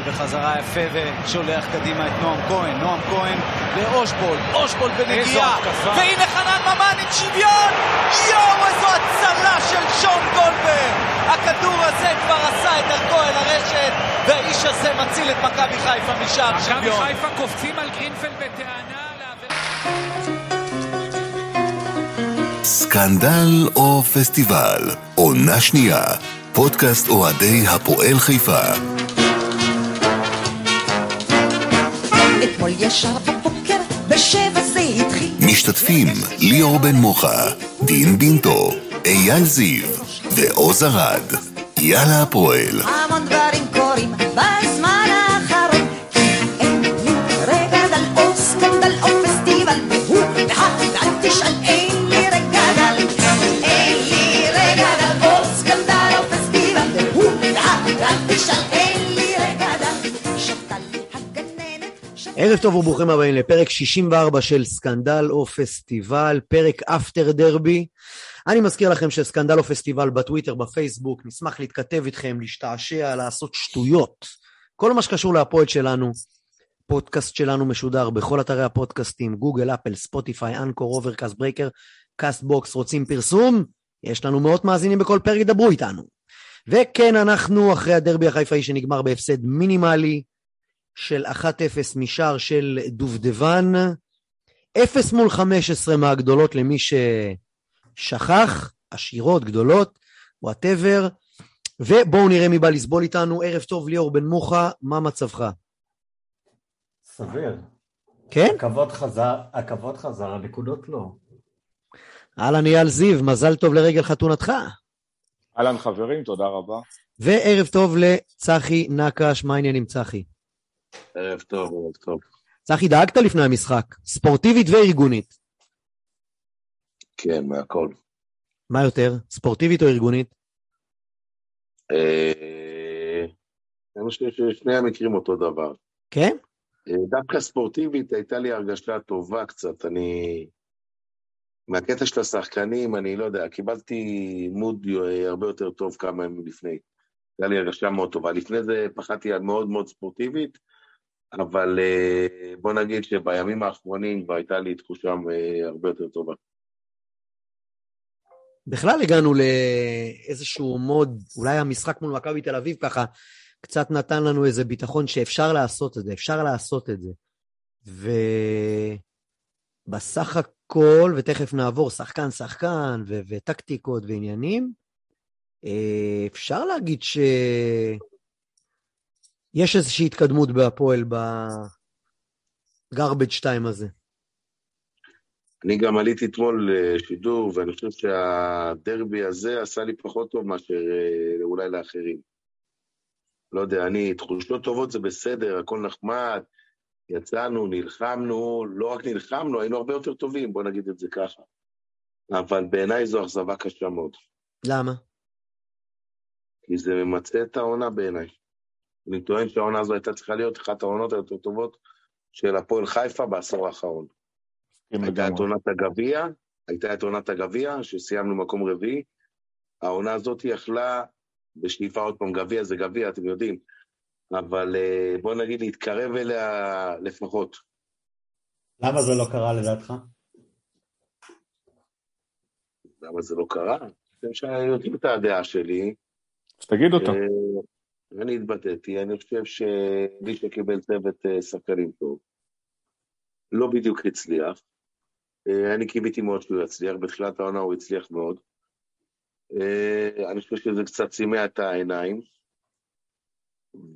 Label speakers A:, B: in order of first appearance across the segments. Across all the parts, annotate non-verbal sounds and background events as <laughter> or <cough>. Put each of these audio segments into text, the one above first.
A: הפועל בחזרה יפה ושולח קדימה את נועם כהן. נועם כהן לאושבולד, אושבולד בנגיעה. והנה חנן ממן עם שוויון! יואו, איזו הצלה של שון גולדברג! הכדור הזה כבר עשה את דרכו אל הרשת, והאיש הזה מציל את מכבי חיפה משער שוויון.
B: מכבי חיפה קופצים על גרינפלד בטענה
C: סקנדל או פסטיבל, עונה שנייה, פודקאסט אוהדי הפועל חיפה.
D: אתמול ישר בבוקר, בשבע זה התחיל.
C: משתתפים ליאור בן מוחה, דין בינטו, אייל זיו ועוז ארד. יאללה הפועל.
D: המון דברים קורים בזמן
E: ערב טוב וברוכים הבאים לפרק 64 של סקנדל או פסטיבל, פרק after דרבי. אני מזכיר לכם שסקנדל או פסטיבל בטוויטר, בפייסבוק, נשמח להתכתב איתכם, להשתעשע, לעשות שטויות. כל מה שקשור להפועל שלנו, פודקאסט שלנו משודר בכל אתרי הפודקאסטים, גוגל, אפל, ספוטיפיי, Anchor, Overcast, Breaker, Castbox, רוצים פרסום? יש לנו מאות מאזינים בכל פרק, דברו איתנו. וכן, אנחנו אחרי הדרבי החיפאי שנגמר בהפסד מינימלי של 1-0 משער של דובדבן, 0 מול 15 מהגדולות למי ששכח, עשירות, גדולות, whatever. ובואו נראה מי בא לסבול איתנו. ערב טוב, ליאור בן מוחה, מה מצבך?
F: סביר.
E: כן?
F: הכבוד חזר, הכבוד חזר, הנקודות לא.
E: אהלן אייל זיו, מזל טוב לרגל חתונתך.
G: אהלן חברים, תודה רבה.
E: וערב טוב לצחי נקש, מה העניינים צחי?
H: ערב טוב, ערב טוב.
E: צחי, דאגת לפני המשחק, ספורטיבית וארגונית.
H: כן, מהכל.
E: מה יותר, ספורטיבית או ארגונית?
H: אה, אני חושב ששני המקרים אותו דבר.
E: כן?
H: אה, דווקא ספורטיבית הייתה לי הרגשה טובה קצת, אני... מהקטע של השחקנים, אני לא יודע, קיבלתי מוד אה, הרבה יותר טוב כמה ימים לפני. הייתה לי הרגשה מאוד טובה. לפני זה פחדתי על מאוד מאוד ספורטיבית, אבל אה, בוא נגיד שבימים האחרונים כבר הייתה לי תחושה אה, הרבה יותר טובה.
E: בכלל הגענו לאיזשהו מוד, אולי המשחק מול מכבי תל אביב ככה קצת נתן לנו איזה ביטחון שאפשר לעשות את זה, אפשר לעשות את זה. ובסך הכל, ותכף נעבור שחקן שחקן וטקטיקות ועניינים, אה, אפשר להגיד שיש איזושהי התקדמות בהפועל בגרבג' 2 הזה.
H: אני גם עליתי אתמול לשידור, ואני חושב שהדרבי הזה עשה לי פחות טוב מאשר אה, אולי לאחרים. לא יודע, אני, תחושות טובות זה בסדר, הכל נחמד, יצאנו, נלחמנו, לא רק נלחמנו, היינו הרבה יותר טובים, בוא נגיד את זה ככה. אבל בעיניי זו אכזבה קשה מאוד,
E: למה?
H: כי זה ממצה את העונה בעיניי. אני טוען שהעונה הזו הייתה צריכה להיות אחת העונות היותר טובות של הפועל חיפה בעשור האחרון. הייתה את עונת הגביע, הייתה את עונת הגביע, שסיימנו מקום רביעי. העונה הזאת יכלה, בשאיפה עוד פעם, גביע זה גביע, אתם יודעים, אבל אה, בוא נגיד להתקרב אליה לפחות.
F: למה זה לא קרה לדעתך?
H: למה זה לא קרה? אתם שיודעים את הדעה שלי.
G: אז תגיד אותה.
H: אני התבטאתי, אני חושב שמי שקיבל צוות אה, שחקנים טוב, לא בדיוק הצליח. אה, אני קיוויתי מאוד שהוא יצליח, בתחילת העונה הוא הצליח מאוד. אה, אני חושב שזה קצת סימא את העיניים.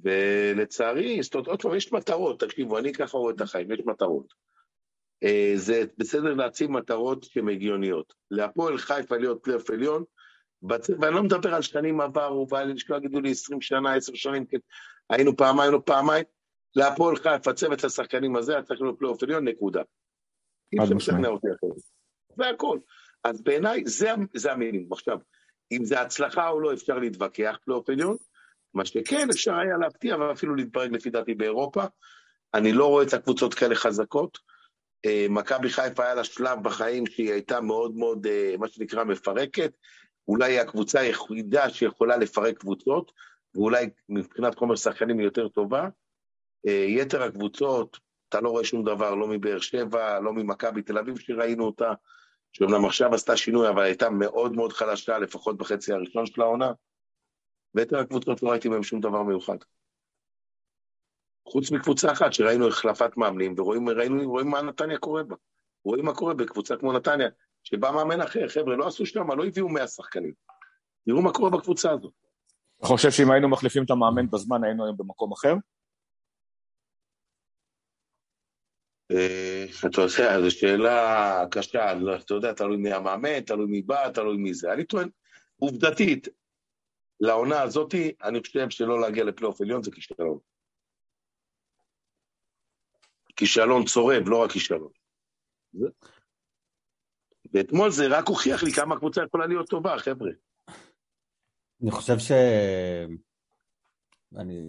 H: ולצערי, זאת אומרת, עוד פעם, יש מטרות, תקשיבו, אני ככה רואה את החיים, יש מטרות. זה בסדר להציב מטרות שהן הגיוניות. להפועל חיפה להיות פלייאוף עליון, בצ... ואני לא מדבר על שנים עברו, שלא יגידו לי 20 שנה, 10 שנים, כן, היינו פעמיים, היינו פעמיים. להפועל חיפה, צוות השחקנים הזה, היה צריך להיות פלייאוף עליון, נקודה. אי אפשר
G: משמעית.
H: לשכנע אותי אחרת. זה הכל. אז בעיניי, זה, זה המינימום. עכשיו, אם זה הצלחה או לא, אפשר להתווכח פלייאוף עליון. מה שכן, אפשר היה להפתיע, ואפילו להתברג לפי דעתי באירופה. אני לא רואה את הקבוצות כאלה חזקות. אה, מכבי חיפה היה לה שלב בחיים שהיא הייתה מאוד מאוד, אה, מה שנקרא, מפרקת. אולי הקבוצה היחידה שיכולה לפרק קבוצות, ואולי מבחינת חומר שחקנים היא יותר טובה. אה, יתר הקבוצות, אתה לא רואה שום דבר, לא מבאר שבע, לא ממכבי תל אביב שראינו אותה, שאומנם עכשיו עשתה שינוי, אבל הייתה מאוד מאוד חלשה, לפחות בחצי הראשון של העונה. ויתר הקבוצות לא ראיתי מהם שום דבר מיוחד. חוץ מקבוצה אחת שראינו החלפת מאמנים, ורואים ראינו, רואים מה נתניה קורה בה. רואים מה קורה בקבוצה כמו נתניה, שבא מאמן אחר, חבר'ה, לא עשו שם, לא הביאו 100 שחקנים. תראו מה קורה בקבוצה הזאת.
G: אתה חושב שאם היינו מחליפים את המאמן בזמן, היינו היום במקום אחר?
H: אה, אתה יודע, זו שאלה קשה, לא, אתה יודע, תלוי מי המאמן, תלוי מי בא, תלוי מי זה. אני טוען, עובדתית, לעונה הזאתי, אני חושב שלא להגיע לפלייאוף עליון זה כישלון. כישלון צורב, לא רק כישלון. ואתמול זה רק הוכיח לי כמה הקבוצה יכולה להיות טובה, חבר'ה.
F: אני חושב ש... אני...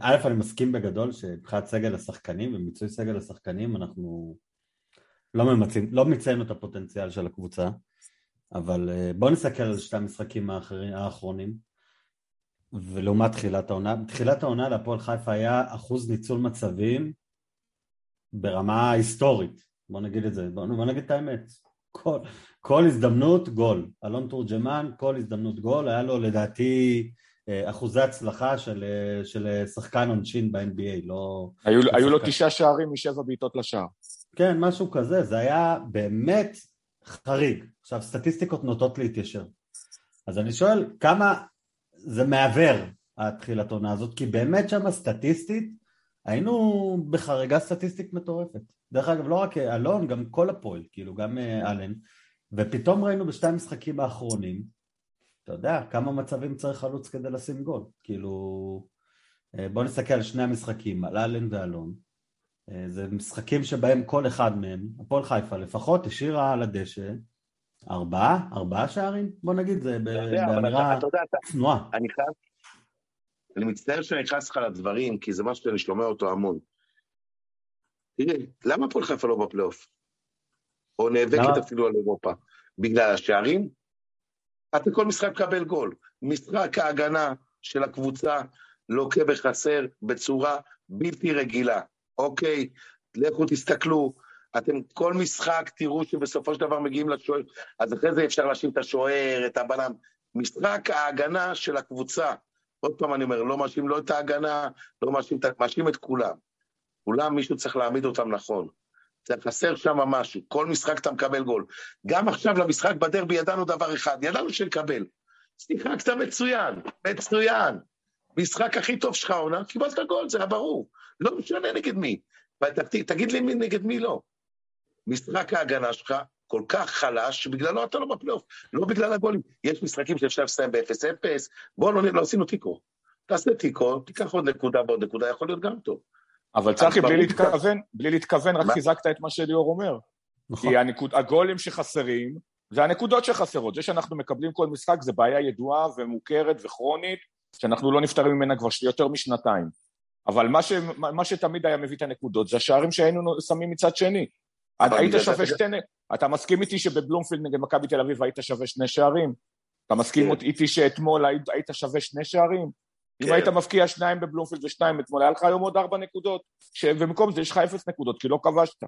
F: א', אני מסכים בגדול שמבחינת סגל השחקנים ומיצוי סגל השחקנים אנחנו לא ממצים, לא מציינו את הפוטנציאל של הקבוצה, אבל אה, בואו נסתכל על שתי המשחקים האחרים, האחרונים ולעומת תחילת העונה. בתחילת העונה להפועל חיפה היה אחוז ניצול מצבים ברמה היסטורית, בוא נגיד את זה, בוא נגיד את האמת. כל, כל הזדמנות גול. אלון תורג'מן, כל הזדמנות גול, היה לו לדעתי אה, אחוזי הצלחה של, אה, של שחקן עונשין ב-NBA, לא...
G: היו, היו לו תשעה שערים משבע בעיטות לשער.
F: כן, משהו כזה, זה היה באמת חריג. עכשיו, סטטיסטיקות נוטות להתיישר. אז אני שואל, כמה זה מעוור, התחילת עונה הזאת? כי באמת שם סטטיסטית, היינו בחריגה סטטיסטית מטורפת. דרך אגב, לא רק אלון, גם כל הפועל, כאילו, גם אה, אלן. ופתאום ראינו בשתי המשחקים האחרונים, אתה יודע, כמה מצבים צריך חלוץ כדי לשים גול. כאילו, אה, בוא נסתכל על שני המשחקים, על אלן ואלון. אה, זה משחקים שבהם כל אחד מהם, הפועל חיפה לפחות, השאירה על הדשא ארבעה, ארבעה שערים? בוא נגיד, זה באמירה צנועה.
H: אני חייב, אני מצטער שאני נכנס לך לדברים, כי זה משהו שאני שומע אותו המון. תראה, למה הפועל חיפה לא בפלייאוף? או נאבקת אפילו על אירופה? בגלל השערים? אתה כל משחק מקבל גול. משחק ההגנה של הקבוצה לוקה בחסר בצורה בלתי רגילה. אוקיי, לכו תסתכלו, אתם כל משחק תראו שבסופו של דבר מגיעים לשוער, אז אחרי זה אפשר להאשים את השוער, את הבלם. משחק ההגנה של הקבוצה, עוד פעם אני אומר, לא מאשים לא את ההגנה, לא מאשים, מאשים את כולם. כולם, מישהו צריך להעמיד אותם נכון. צריך חסר שם משהו, כל משחק אתה מקבל גול. גם עכשיו למשחק בדרבי ידענו דבר אחד, ידענו שנקבל. שיחקת מצוין, מצוין. משחק הכי טוב שלך עונה, קיבלת גול, זה היה ברור. לא משנה נגד מי. תגיד לי מי נגד מי לא. משחק ההגנה שלך כל כך חלש, שבגללו אתה לא בפלייאוף, לא בגלל הגולים. יש משחקים שאפשר לסיים ב-0-0, בואו לא, לא עשינו תיקו. תעשה תיקו, תיקח עוד נקודה ועוד נקודה, יכול להיות גם טוב.
G: אבל צחי, בלי להתכוון, בלי להתכוון, רק חיזקת את מה שליאור אומר. נכון. כי הנקוד, הגולים שחסרים, זה הנקודות שחסרות. זה שאנחנו מקבלים כל משחק זה בעיה ידועה ומוכרת וכרונית, שאנחנו לא נפטרים ממנה כבר יותר משנתיים. אבל מה, ש, מה שתמיד היה מביא את הנקודות זה השערים שהיינו שמים מצד שני. היית שווה שתי... אתה מסכים איתי שבבלומפילד נגד מכבי תל אביב היית שווה שני שערים? אתה מסכים כן. איתי שאתמול היית שווה שני שערים? אם כן. היית מבקיע שניים בבלומפילד ושניים אתמול, היה לך היום עוד ארבע נקודות, ובמקום זה יש לך אפס נקודות, כי לא כבשת.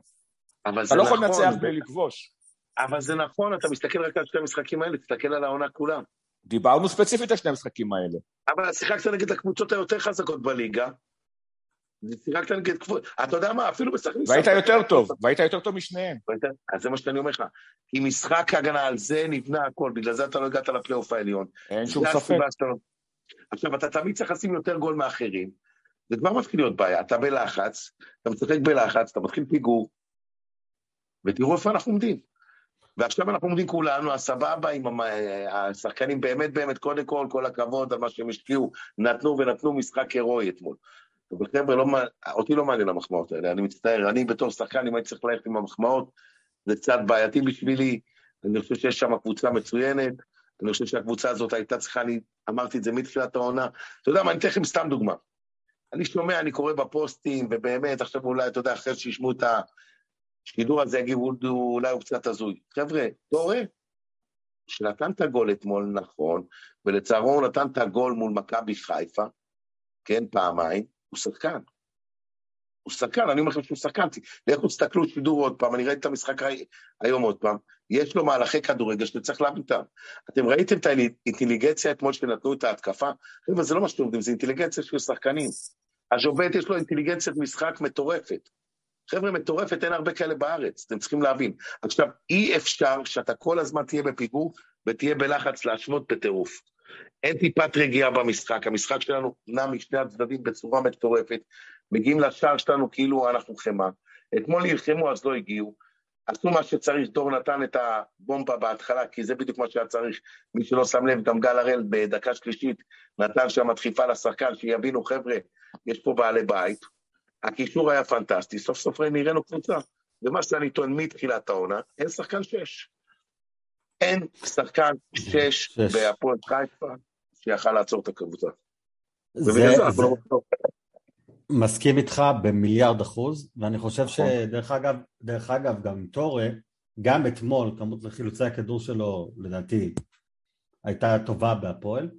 G: אתה לא יכול נכון, לנצח בלי לכבוש.
H: אבל זה נכון, אתה מסתכל רק על שני המשחקים האלה, תסתכל על העונה כולה.
G: דיברנו ספציפית על שני המשחקים האלה.
H: אבל שיחקת נגד הקבוצות היותר חזקות בליגה, שיחקת נגד קבוצות, אתה יודע מה, אפילו בשחק
G: והיית יותר טוב, והיית יותר טוב משניהם.
H: אז זה מה שאני אומר לך, כי משחק הגנה, על זה נבנה הכל, בגלל זה אתה לא הגעת לפלייאוף העליון.
G: אין שום ספק.
H: עכשיו, אתה תמיד צריך לשים יותר גול מאחרים, זה כבר מתחיל להיות בעיה, אתה בלחץ, אתה משחק בלחץ, אתה מתחיל פיגור, ותראו איפה אנחנו עומדים. ועכשיו אנחנו עומדים כולנו, הסבבה עם השחקנים, באמת באמת, קודם כל, כל הכבוד על מה שהם השקיעו, נתנו ונתנו משחק הירואי אתמול. אבל חבר'ה, לא, אותי לא מעניין המחמאות האלה, אני מצטער, אני בתור שחקן, אם הייתי צריך ללכת עם המחמאות, זה קצת בעייתי בשבילי, אני חושב שיש שם קבוצה מצוינת, אני חושב שהקבוצה הזאת הייתה צריכה, אני אמרתי את זה מתחילת העונה. אתה יודע מה, אני אתן לכם סתם דוגמה. אני שומע, אני קורא בפוסטים, ובאמת, עכשיו אולי, אתה יודע, אחרי שישמעו את השידור הזה, יגידו, אולי הוא קצת הזוי. חבר'ה, רואה? שנתן את הגול אתמול נכון, ולצערו הוא נתן את הגול מול מכבי חיפה, כן, פעמיים, הוא שחקן. הוא שחקן, אני אומר לכם שהוא שחקן. לכו תסתכלו שידור עוד פעם, אני ראיתי את המשחק היום עוד פעם. יש לו מהלכי כדורגל שאתם צריך להבין אותם. אתם ראיתם את האינטליגנציה אתמול שנתנו את ההתקפה? חבר'ה, זה לא מה שאתם יודעים, זה אינטליגנציה של שחקנים. הז'ובט יש לו אינטליגנציית משחק מטורפת. חבר'ה, מטורפת, אין הרבה כאלה בארץ, אתם צריכים להבין. עכשיו, אי אפשר שאתה כל הזמן תהיה בפיגור ותהיה בלחץ להשוות בטירוף. אין טיפת רגיעה במשחק, המשחק שלנו נע משני הצדדים בצורה מטורפת, מגיעים לשער שלנו כאילו אנחנו חמאה. אתמול נלחמו אז לא הגיעו, עשו מה שצריך, דור נתן את הבומבה בהתחלה, כי זה בדיוק מה שהיה צריך. מי שלא שם לב, גם גל הראל בדקה שלישית נתן שם דחיפה לשחקן, שיבינו, חבר'ה, יש פה בעלי בית. הקישור היה פנטסטי, סוף סוף נראינו קבוצה. ומה שאני טוען מתחילת העונה, אין שחקן שש. אין שחקן שש בהפועל חיפה שיכל לעצור את הקבוצה.
F: זה. לא מסכים איתך במיליארד אחוז, ואני חושב נכון. שדרך אגב, דרך אגב, גם טורה, גם אתמול, כמות חילוצי הכדור שלו, לדעתי, הייתה טובה בהפועל,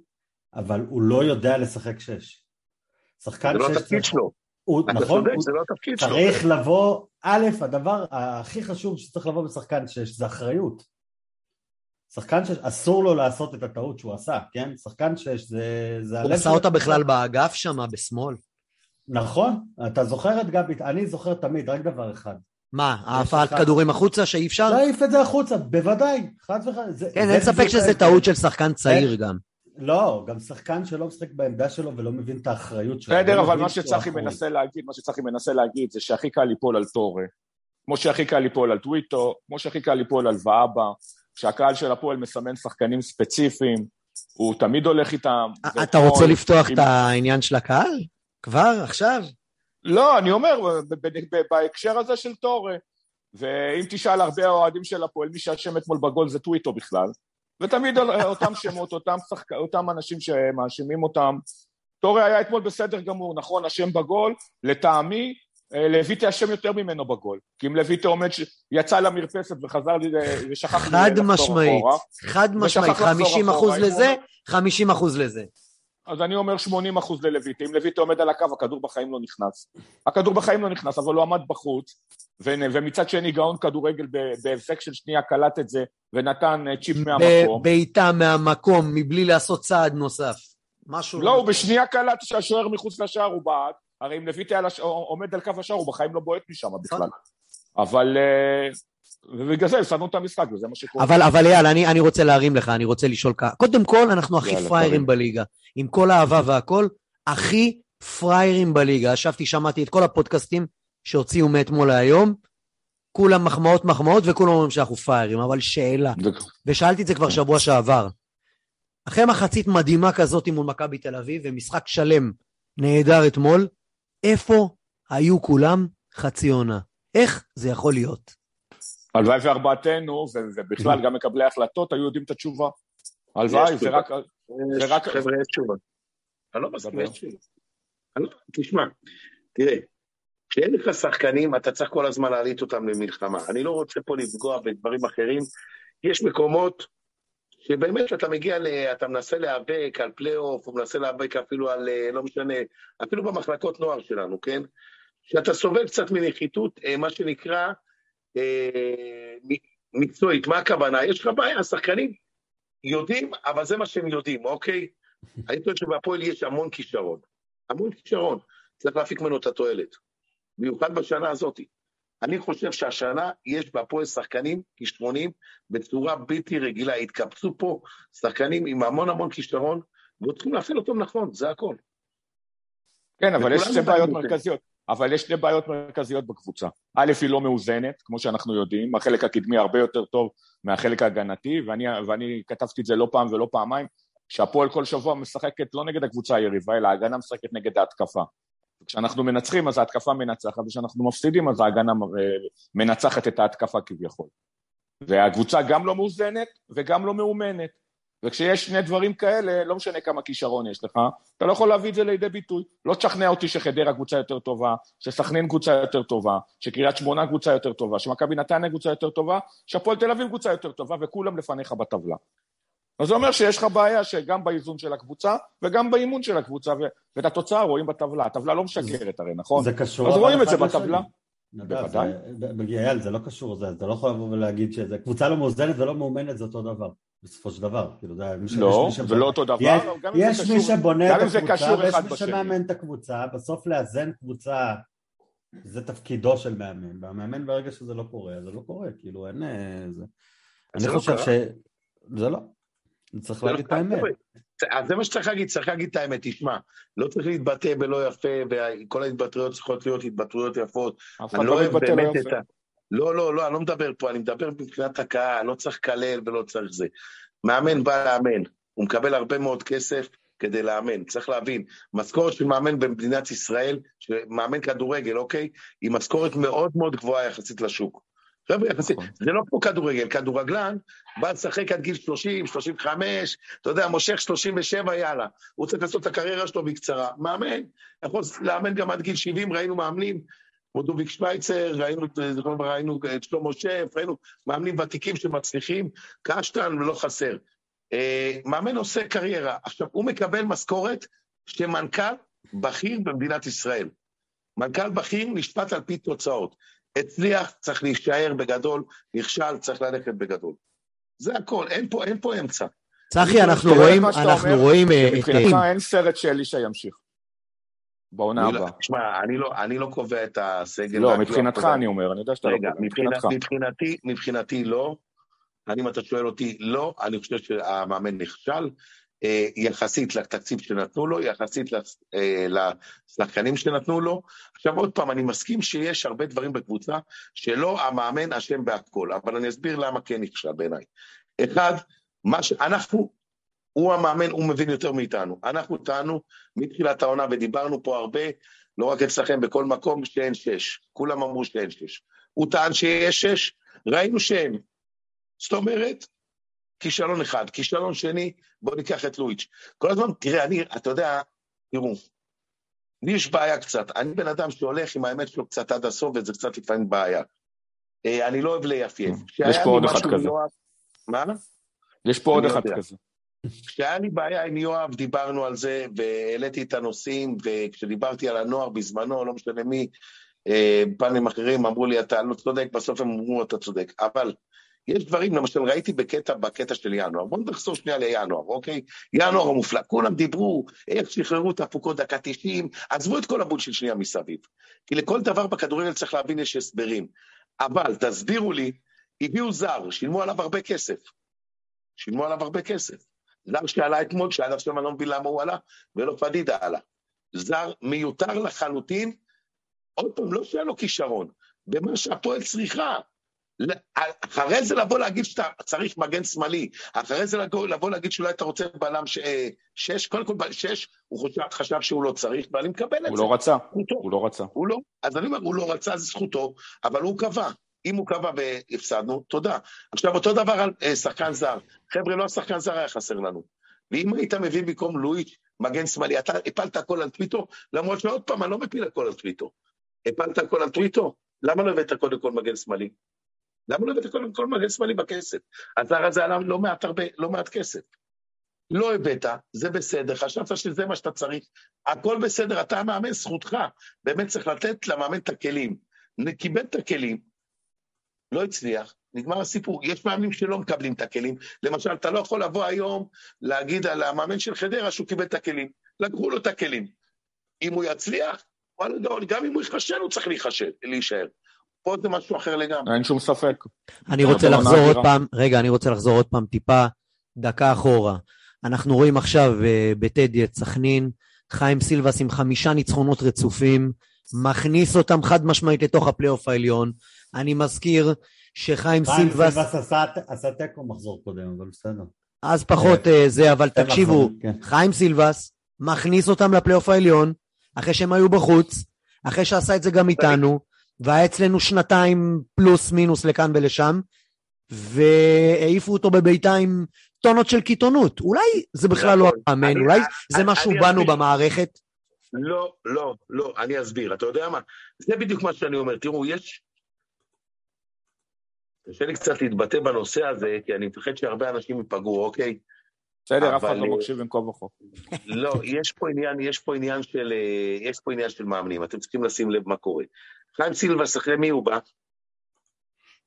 F: אבל הוא לא יודע לשחק שש.
H: שחקן שש... זה לא התפקיד שלו.
F: הוא, נכון, צודק, זה לא התפקיד שלו. צריך לבוא, א', הדבר הכי חשוב שצריך לבוא בשחקן שש זה אחריות. שחקן שש, אסור לו לעשות את הטעות שהוא עשה, כן? שחקן שש זה... זה
E: הוא עשה אותה בכלל באגף שם, בשמאל.
F: נכון, אתה זוכר את גבי, אני זוכר תמיד, רק דבר אחד.
E: מה, העפת כדורים החוצה שאי אפשר?
F: להעיף את זה החוצה, בוודאי, חד וחד.
E: כן, אין ספק שזה טעות של שחקן צעיר גם.
F: לא, גם שחקן שלא משחק בעמדה שלו ולא מבין את האחריות שלו.
G: בסדר, אבל מה שצחי מנסה להגיד, מה שצחי מנסה להגיד זה שהכי קל ליפול על טורה, כמו שהכי קל ליפול על טוויטו, כמו שהכי קל ליפול על ואבא, שהקהל של הפועל מסמן שחקנים ספציפיים, הוא תמיד הולך איתם.
E: אתה רוצה לפתוח את העניין של הקהל? כבר? עכשיו?
G: לא, אני אומר, בהקשר הזה של טורה, ואם תשאל הרבה אוהדים של הפועל, מי שאשם אתמול בגול זה טוויטו בכלל, ותמיד <laughs> אותם שמות, אותם, שחק... אותם אנשים שמאשימים אותם. טורה היה אתמול בסדר גמור, נכון, אשם בגול, לטעמי, אה, לויטה אשם יותר ממנו בגול. כי אם לויטה עומד, ש... יצא למרפסת וחזר לי, ושכח
E: חד משמעית, חד משמעית, 50 אחוז לזה, 50 אחוז לזה.
G: אז אני אומר 80 אחוז ללויטה. אם לויטה עומד על הקו, הכדור בחיים לא נכנס. הכדור בחיים לא נכנס, אבל הוא עמד בחוץ, ו... ומצד שני גאון כדורגל בהפסק של שנייה קלט את זה, ונתן אה, צ'יפ מהמקום.
E: בעיטה מהמקום, מבלי לעשות צעד נוסף.
G: משהו... לא, הוא בשנייה קלט שהשוער מחוץ לשער הוא בעט, הרי אם לויטה עומד על קו השער, הוא בחיים לא בועט משם בכלל. אבל... אה, ובגלל זה הפסדנו את המשחק, וזה מה שקורה.
E: אבל, אבל אייל, אני, אני רוצה להרים לך, אני רוצה לשאול ככה. קודם כל, אנחנו הכי פראיירים בליגה. עם כל האהבה והכל, הכי פראיירים בליגה. ישבתי, שמעתי את כל הפודקאסטים שהוציאו מאתמול להיום, כולם מחמאות מחמאות וכולם אומרים שאנחנו פראיירים, אבל שאלה, ושאלתי את זה כבר שבוע שעבר. אחרי מחצית מדהימה כזאת מול מכבי תל אביב, ומשחק שלם נהדר אתמול, איפה היו כולם חצי עונה? איך זה יכול להיות?
G: הלוואי וארבעתנו, ובכלל <laughs> גם מקבלי ההחלטות, היו יודעים את התשובה. הלוואי, זה רק...
H: חבר'ה, יש תשובה. אני לא מסכים, יש תשובה. לא- תשמע, תראה, כשאין לך שחקנים, אתה צריך כל הזמן להעליט אותם למלחמה. אני לא רוצה פה לפגוע בדברים אחרים. יש מקומות שבאמת אתה מגיע, ל... אתה מנסה להיאבק על פלייאוף, או מנסה להיאבק אפילו על, אה, לא משנה, אפילו במחלקות נוער שלנו, כן? שאתה סובל קצת מנחיתות, אה, מה שנקרא, אה, מקצועית. מה הכוונה? יש לך בעיה, השחקנים יודעים, אבל זה מה שהם יודעים, אוקיי? <laughs> אני טוען שבהפועל יש המון כישרון. המון כישרון. צריך להפיק ממנו את התועלת. במיוחד בשנה הזאת. אני חושב שהשנה יש בהפועל שחקנים כישרונים בצורה בלתי רגילה. התקבצו פה שחקנים עם המון המון כישרון, וצריכים להפעיל אותם נכון, זה הכל.
G: כן, אבל יש שתי בעיות מרכזיות. אבל יש שתי בעיות מרכזיות בקבוצה. א', היא לא מאוזנת, כמו שאנחנו יודעים, החלק הקדמי הרבה יותר טוב מהחלק ההגנתי, ואני, ואני כתבתי את זה לא פעם ולא פעמיים, שהפועל כל שבוע משחקת לא נגד הקבוצה היריבה, אלא ההגנה משחקת נגד ההתקפה. כשאנחנו מנצחים אז ההתקפה מנצחת, וכשאנחנו מפסידים אז ההגנה מנצחת את ההתקפה כביכול. והקבוצה גם לא מאוזנת וגם לא מאומנת. וכשיש שני דברים כאלה, לא משנה כמה כישרון יש לך, אתה לא יכול להביא את זה לידי ביטוי. לא תשכנע אותי שחדרה קבוצה יותר טובה, שסכנין קבוצה יותר טובה, שקריית שמונה קבוצה יותר טובה, שמכבי נתניה קבוצה יותר טובה, שהפועל תל אביב קבוצה יותר טובה, וכולם לפניך בטבלה. אז זה אומר שיש לך בעיה שגם באיזון של הקבוצה וגם באימון של הקבוצה, ואת התוצאה רואים בטבלה. הטבלה לא משקרת הרי, נכון?
F: זה קשור.
G: אז רואים את זה בטבלה. בוודאי.
F: זה- אייל, זה לא קשור, זה- אתה לא יכול לבוא ולהגיד שזה קבוצה לא מאוזנת ולא מאומנת זה אותו דבר, בסופו של דבר. כאילו, זה- מי
G: לא,
F: מי
G: זה לא אותו דבר,
F: יש-
G: גם אם
F: יש מי שבונה את הקבוצה ויש מי. שמאמן את הקבוצה, בסוף לאזן קבוצה זה תפקידו של מאמן, והמאמן ברגע שזה לא קורה, זה לא קורה, כאילו אין... אה, זה... אני
H: לא
F: חושב. ש... זה לא. צריך
H: לא
F: להגיד את. האמת.
H: אז זה מה שצריך להגיד, צריך להגיד את האמת, תשמע, לא צריך להתבטא בלא יפה, וכל ההתבטאויות צריכות להיות התבטאויות יפות.
G: אף אחד
H: לא
G: לא מתבטא לא יפה.
H: לא, לא, לא, אני לא מדבר פה, אני מדבר מבחינת הקהל, לא צריך לקלל ולא צריך זה. מאמן בא לאמן, הוא מקבל הרבה מאוד כסף כדי לאמן. צריך להבין, משכורת של מאמן במדינת ישראל, מאמן כדורגל, אוקיי? היא משכורת מאוד מאוד גבוהה יחסית לשוק. חבר'ה, יחסית,
G: נכון.
H: זה לא כמו כדורגל, כדורגלן בא לשחק עד גיל 30, 35, אתה יודע, מושך 37, יאללה. הוא צריך לעשות את הקריירה שלו בקצרה. מאמן, יכול לאמן גם עד גיל 70, ראינו מאמנים, כמו דוביק שווייצר, ראינו, את- ראינו את שלמה שף, ראינו מאמנים ותיקים שמצליחים, קשטן ולא חסר. אה, מאמן עושה קריירה. עכשיו, הוא מקבל משכורת שמנכ"ל בכיר במדינת ישראל. מנכ"ל בכיר נשפט על פי תוצאות. הצליח, צריך להישאר בגדול, נכשל, צריך ללכת בגדול. זה הכל, אין פה, אין פה אמצע.
E: צחי, אנחנו רואים, אנחנו
G: אומר,
E: רואים אה, את...
G: מבחינתך אין סרט שאלישע ימשיך. בעונה
H: לא-
G: הבאה.
H: תשמע, אני לא, אני לא קובע את הסגל.
G: לא,
H: ואני
G: מבחינתך אני אומר, אני יודע שאתה לא
H: רגע,
G: קובע,
H: מבחינת,
G: מבחינתך.
H: מבחינתי, מבחינתי לא. אני, אם אתה שואל אותי, לא. אני חושב שהמאמן נכשל. אה, יחסית לתקציב שנתנו לו, יחסית אה, לשחקנים שנתנו לו. עכשיו עוד פעם, אני מסכים שיש הרבה דברים בקבוצה שלא המאמן אשם בהכל, אבל אני אסביר למה כן נכשל בעיניי. אחד, מה ש... אנחנו, הוא המאמן, הוא מבין יותר מאיתנו. אנחנו טענו מתחילת העונה ודיברנו פה הרבה, לא רק אצלכם, בכל מקום, שאין שש. כולם אמרו שאין שש. הוא טען שיש שש, ראינו שאין. זאת אומרת, כישלון אחד. כישלון שני, בואו ניקח את לואיץ'. כל הזמן, תראה, אני, אתה יודע, תראו, לי יש בעיה קצת. אני בן אדם שהולך עם האמת שלו קצת עד הסוף, וזה קצת לפעמים בעיה. אה, אני לא אוהב ליפייף.
G: יש
H: כשהיה
G: פה עוד אחד כזה.
H: יואב- מה?
G: יש פה עוד
H: אני
G: אחד
H: יודע.
G: כזה.
H: כשהיה לי בעיה עם יואב, דיברנו על זה, והעליתי את הנושאים, וכשדיברתי על הנוער בזמנו, לא משנה מי, אה, פאנלים אחרים אמרו לי, אתה לא צודק, בסוף הם אמרו, אתה צודק. אבל יש דברים, למשל, ראיתי בקטע, בקטע של ינואר, בואו נחזור שנייה לינואר, אוקיי? ינואר המופלא, כולם דיברו, איך שחררו את הפוקות דקה 90, עזבו את כל הבולשיט שנייה מסביב. כי לכל דבר בכדורגל צריך להבין יש הסברים. אבל תסבירו לי, הביאו זר, שילמו עליו הרבה כסף. שילמו עליו הרבה כסף. זר שעלה אתמול, שעד עכשיו אני לא מבין למה הוא עלה, ולא פדידה עלה. זר מיותר לחלוטין, עוד פעם, לא שהיה לו כישרון, במה שהפועל צריכה. אחרי זה לבוא להגיד שאתה צריך מגן שמאלי, אחרי זה לבוא, להגיד שאולי אתה רוצה בלם ש, אה, שש, קודם כל שש, הוא חשב, חשב שהוא לא צריך, ואני מקבל את
G: הוא
H: זה.
G: לא רצה,
H: זכותו.
G: הוא לא רצה.
H: הוא לא, אז אני אומר, הוא לא רצה, זה זכותו, אבל הוא קבע. אם הוא קבע והפסדנו, תודה. עכשיו, אותו דבר על אה, שחקן זר. חבר'ה, לא השחקן זר היה חסר לנו. ואם היית מביא במקום לואיץ' מגן שמאלי, אתה הפלת הכל על טוויטו, למרות שעוד פעם, אני לא מפיל הכל על טוויטו. הפלת הכל על טוויטו? למה לא הבאת קודם כל מגן שמאלי? למה לא הבאת קודם כל מגן שמאלי בכסף? הזר הזה עלה לא מעט, הרבה, לא מעט כסף. לא הבאת, זה בסדר, חשבת שזה מה שאתה צריך, הכל בסדר, אתה המאמן, זכותך. באמת צריך לתת למאמן את הכלים. קיבל את הכלים, לא הצליח, נגמר הסיפור. יש מאמנים שלא מקבלים את הכלים. למשל, אתה לא יכול לבוא היום להגיד על המאמן של חדרה שהוא קיבל את הכלים. לקחו לו את הכלים. אם הוא יצליח, גם אם הוא ייכשל, הוא צריך להיכשל, להישאר. פה זה משהו אחר לגמרי.
G: אין שום ספק.
E: אני רוצה לחזור עוד. פעם, רגע, אני רוצה לחזור עוד פעם טיפה, דקה אחורה. אנחנו רואים עכשיו אה, בטדי את סכנין, חיים סילבס עם חמישה ניצחונות רצופים, מכניס אותם חד משמעית לתוך הפלייאוף העליון. אני מזכיר שחיים
F: חיים
E: סילבס,
F: סילבס עשה- עשה תיקו מחזור קודם, אבל בסדר.
E: אז פחות אה, זה, אבל תקשיבו,
F: כן.
E: חיים סילבס מכניס אותם לפלייאוף העליון, אחרי שהם היו בחוץ, אחרי שעשה את זה גם איתנו, והיה אצלנו שנתיים פלוס מינוס לכאן ולשם, והעיפו אותו בביתה עם טונות של קיתונות. אולי זה בכלל לא
H: נכון.
E: המאמן, אולי זה משהו בנו. במערכת.
H: לא, לא, לא, אני אסביר. אתה יודע מה? זה בדיוק מה שאני אומר. תראו, יש... קשה לי קצת להתבטא בנושא הזה, כי אני מפחד שהרבה אנשים ייפגעו, אוקיי?
G: בסדר, אף אחד לא
H: אה,
G: מקשיב עם כה וכה.
H: לא, יש פה עניין, יש פה עניין של, אה, יש פה עניין של מאמנים, אתם צריכים לשים לב מה קורה. חיים סילבס, אחרי מי הוא בא?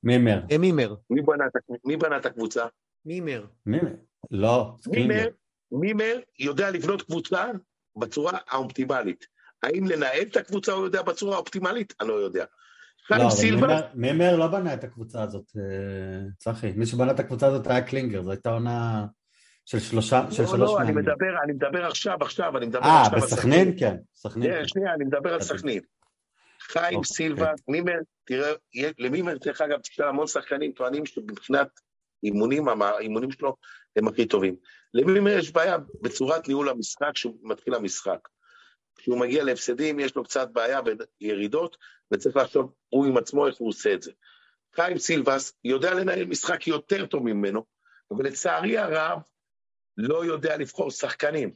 F: מימר.
E: אה, מימר,
H: מי בנה את, ה- מי בנה את הקבוצה?
E: מימר.
F: מימר. לא,
H: מימר. מימר יודע לבנות קבוצה בצורה האופטימלית. האם לנהל את הקבוצה הוא יודע בצורה האופטימלית? אני לא יודע. חיים
F: לא,
H: סילבס,
F: מימר- לא בנה את הקבוצה הזאת, אה, צחי. מי שבנה את הקבוצה הזאת היה קלינגר, זו הייתה עונה של שלושה, של
H: לא,
F: שלוש
H: לא, אני
F: מאמנים.
H: מדבר, אני מדבר עכשיו, עכשיו, אני מדבר
F: אה,
H: עכשיו על
F: בסכנין? כן, סכנין.
H: כן, שנייה, אני מדבר על
F: אוקיי.
H: סכנין. חיים
F: אוקיי.
H: סילבה, מימר, תראה, למימר, דרך אגב, תשאל המון שחקנים טוענים שמבחינת אימונים, האימונים שלו הם הכי טובים. למימר יש בעיה בצורת ניהול המשחק, כשהוא מתחיל המשחק. כשהוא מגיע להפסדים, יש לו קצת בעיה וירידות, וצריך לחשוב הוא עם עצמו איך הוא עושה את זה. חיים סילבס יודע לנהל משחק יותר טוב ממנו, אבל לצערי הרב, לא יודע לבחור שחקנים.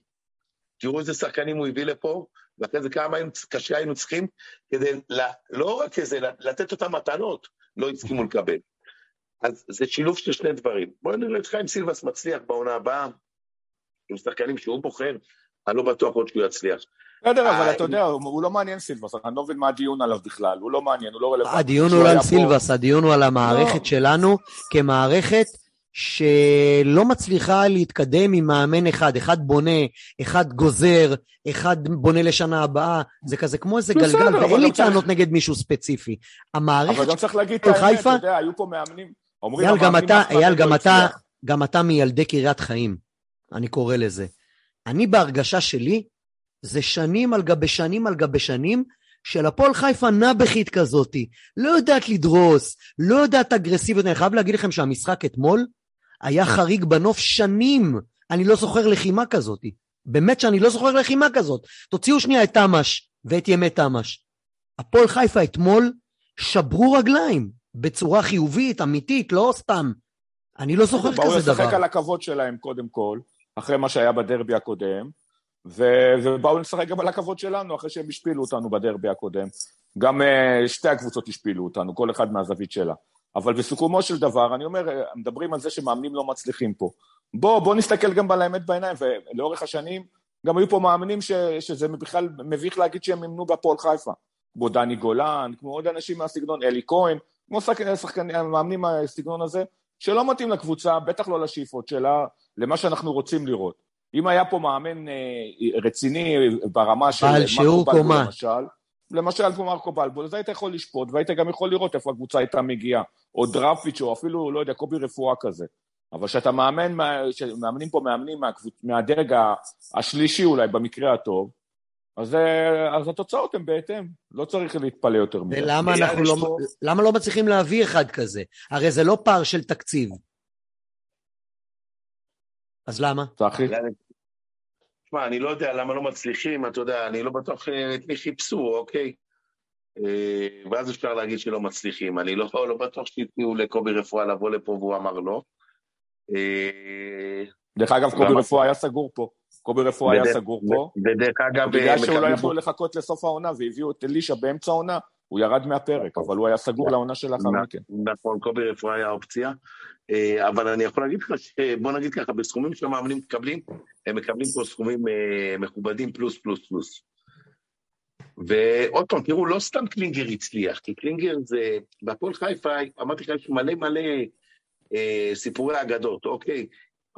H: תראו איזה שחקנים הוא הביא לפה, ואחרי זה כמה היינו, קשה היינו צריכים, כדי, ל, לא רק כזה, לתת אותם מתנות, לא הסכימו לקבל. אז זה שילוב של שני דברים. בואו נראה את חיים סילבס מצליח בעונה הבאה, עם שחקנים שהוא בוחר, אני לא בטוח עוד שהוא יצליח.
G: בסדר, אבל
H: אה,
G: אתה יודע, הוא לא מעניין סילבס, אני לא מבין מה הדיון עליו בכלל, הוא לא מעניין, הוא לא רלוונטי.
E: הדיון הוא לא על סילבס, הדיון הוא על המערכת
G: לא.
E: שלנו כמערכת שלא מצליחה להתקדם עם מאמן אחד, אחד בונה, אחד גוזר, אחד בונה לשנה הבאה, זה כזה כמו איזה גלגל, ואין לי טענות נגד מישהו ספציפי. המערכת
G: אבל גם צריך להגיד את
E: של
G: האמת,
E: חיפה-
G: אתה יודע, היו פה מאמנים, אומרים
E: אייל, גם אתה,
G: לא
E: גם אתה,
G: הצליח.
E: גם אתה מילדי קריית חיים, אני קורא לזה. אני בהרגשה שלי, זה שנים על גבי שנים על גבי שנים של הפועל חיפה נבכית כזאתי. לא יודעת לדרוס, לא יודעת אגרסיביות. אני חייב להגיד לכם שהמשחק אתמול היה חריג בנוף שנים. אני לא זוכר לחימה כזאתי. באמת שאני לא זוכר לחימה כזאת. תוציאו שנייה את תמ"ש ואת ימי תמ"ש. הפועל חיפה אתמול שברו רגליים בצורה חיובית, אמיתית, לא סתם. אני לא זוכר
G: באו
E: כזה
G: לשחק
E: דבר.
G: על הכבוד שלהם קודם כל, אחרי מה שהיה בדרבי הקודם, ו- ובאו לשחק גם על הכבוד שלנו אחרי שהם השפילו אותנו בדרבי הקודם. גם uh, שתי הקבוצות השפילו אותנו, כל אחד מהזווית שלה. אבל בסיכומו של דבר, אני אומר, אה, מדברים על זה שמאמנים לא מצליחים פה. בוא, בוא נסתכל גם על האמת בעיניים, ולאורך השנים גם היו פה מאמנים ש, שזה בכלל מביך להגיד שהם אימנו בהפועל חיפה. כמו דני גולן, כמו עוד אנשים מהסגנון, אלי כהן, כמו שחקנים, שחקנים, מאמנים מהסגנון הזה, שלא מתאים לקבוצה, בטח לא לשאיפות שלה, למה שאנחנו רוצים לראות. אם היה פה מאמן אה, רציני ברמה של
E: בעל שיעור קומה.
G: למשל, למשל כמו מרקו בלבול, אז היית יכול לשפוט והיית גם יכול לראות איפה הקבוצה הייתה מגיעה, או דרפיץ' או אפילו, לא יודע, קובי רפואה כזה. אבל כשאתה מאמן, מה- שמאמנים פה מאמנים מהקבוצ... מהדרג השלישי אולי, במקרה הטוב, אז, אז התוצאות הן בהתאם, לא צריך להתפלא יותר מזה.
E: ולמה
H: אייל,
E: אנחנו לא,
H: פה-
E: למה לא מצליחים להביא אחד כזה? הרי זה לא פער של תקציב. אז למה?
G: צחי?
H: תשמע, אני לא יודע למה לא מצליחים, אתה יודע, אני לא בטוח אה, את מי חיפשו, אוקיי? אה, ואז אפשר להגיד שלא מצליחים. אני לא, לא בטוח שהציעו לקובי רפואה לבוא לפה והוא אמר לא. אה,
G: דרך אגב, קובי? רפואה היה סגור פה. קובי רפואה היה סגור פה.
H: ודרך אגב,
G: בגלל שהוא לא
H: פה-
G: לחכות לסוף העונה והביאו את אלישע באמצע העונה, הוא ירד מהפרק, אבל הוא היה סגור לעונה שלאחר
H: נ-
G: מכן.
H: נכון, קובי רפואה היה אופציה. אה, אבל אני יכול להגיד לך, בוא נגיד ככה, בסכומים שהמאמנים מקבלים, הם מקבלים פה סכומים אה, מכובדים פלוס פלוס פלוס. ועוד פעם, תראו, לא סתם קלינגר הצליח, כי קלינגר זה, בהפועל חיפה, אמרתי לך, יש מלא מלא אה, סיפורי אגדות, אוקיי?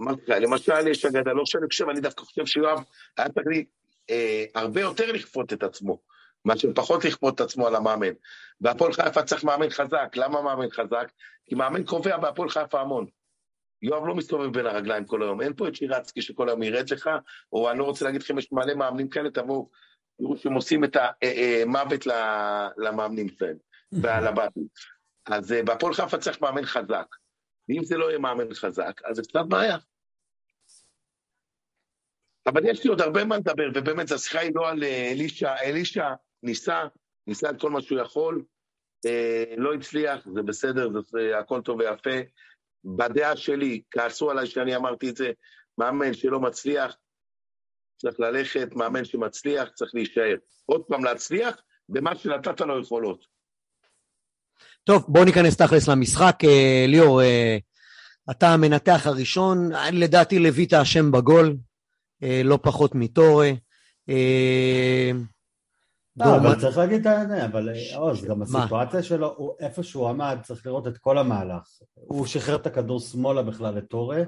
H: אמרתי לך, למשל, יש אגדה, לא שאני חושב, אני דווקא חושב שיואב היה צריך לי אה, הרבה יותר לכפות את עצמו, מאשר פחות לכפות את עצמו על המאמן. בהפועל חיפה צריך מאמן חזק, למה מאמן חזק? כי מאמן קובע בהפועל חיפה המון. יואב לא מסתובב בין הרגליים כל היום, אין פה את שירצקי שכל היום ירד לך, או אני לא רוצה להגיד לכם, יש מלא מאמנים כאלה, תבואו, תראו שהם עושים את המוות למאמנים שלהם, ועל הבתים. אז אה, בהפועל חיפה צריך מאמן חזק. ואם זה לא יהיה מאמן חזק, אז זה קצת בעיה. אבל יש לי עוד הרבה מה לדבר, ובאמת, השיחה היא לא על אה, אלישע, אלישע ניסה, ניסה את כל מה שהוא יכול, אה, לא הצליח, זה בסדר, זה, זה הכל טוב ויפה. בדעה שלי, כעסו עליי שאני אמרתי את זה, מאמן שלא מצליח, צריך ללכת, מאמן שמצליח, צריך להישאר. עוד פעם להצליח במה שנתת לו יכולות.
E: טוב, בואו ניכנס תכלס למשחק. אה, ליאור, אה, אתה המנתח הראשון, לדעתי לויט האשם בגול, אה, לא פחות מטורה. אה,
F: לא, אבל צריך להגיד את האמת, אבל אה, עוז, גם הסיטואציה שלו, איפה שהוא עמד, צריך לראות את כל המהלך. הוא שחרר את הכדור שמאלה בכלל לטורה,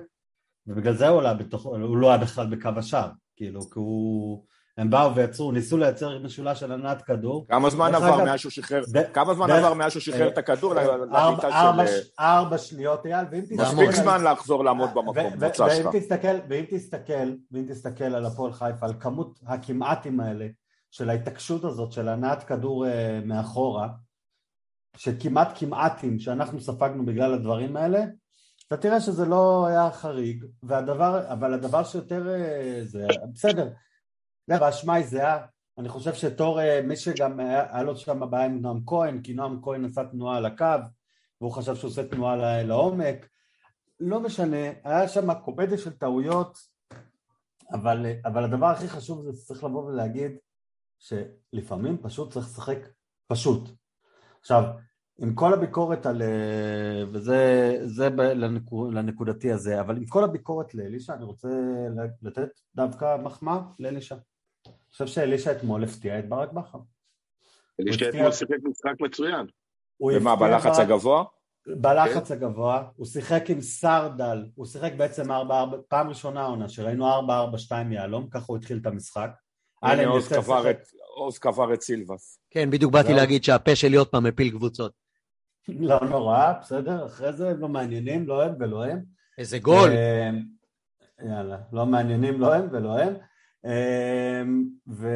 F: ובגלל זה הוא לא היה בכלל בקו השער, כאילו, כי הוא... הם באו ויצרו, ניסו לייצר משולש של הנעת כדור.
G: כמה זמן עבר מאז שהוא שחרר, כמה זמן עבר מאז שהוא שחרר את הכדור
F: ארבע שניות, אייל, ואם
G: תסתכל... מספיק זמן לחזור לעמוד במקום, מוצא שלך.
F: ואם תסתכל, ואם תסתכל על הפועל חיפה, על כמות הכמעטים האלה, של ההתעקשות הזאת, של הנעת כדור אה, מאחורה, שכמעט כמעטים שאנחנו ספגנו בגלל הדברים האלה, אתה תראה שזה לא היה חריג, והדבר, אבל הדבר שיותר אה, זה, בסדר, האשמה היא זהה, אני חושב שתור, אה, מי שגם היה, היה לו שם בעיה עם נועם כהן, כי נועם כהן עשה תנועה על הקו, והוא חשב שהוא עושה תנועה לעומק, לא משנה, היה שם קומדיה של טעויות, אבל, אבל הדבר הכי חשוב זה שצריך לבוא ולהגיד שלפעמים פשוט צריך לשחק פשוט. עכשיו, עם כל הביקורת על... אה, וזה זה לנקוד, לנקודתי הזה, אבל עם כל הביקורת לאלישע, אני רוצה לתת דווקא מחמאה לאלישע. אני חושב שאלישע אתמול הפתיע את ברק בכר.
H: אלישע אתמול שיחק משחק מצוין.
G: ומה, בלחץ הגבוה?
F: בלחץ כן. הגבוה, הוא שיחק עם סרדל, הוא שיחק בעצם 4-4, פעם ראשונה עונה שראינו 4-4-2 יהלום, ככה הוא התחיל את המשחק.
G: הנה עוז קבר את סילבס.
E: כן, בדיוק באתי להגיד שהפה שלי עוד פעם מפיל קבוצות.
F: לא נורא, בסדר, אחרי זה לא מעניינים, לא הם ולא הם.
E: איזה גול.
F: אמ, יאללה, לא מעניינים, לא הם ולא הם. אמ, ו...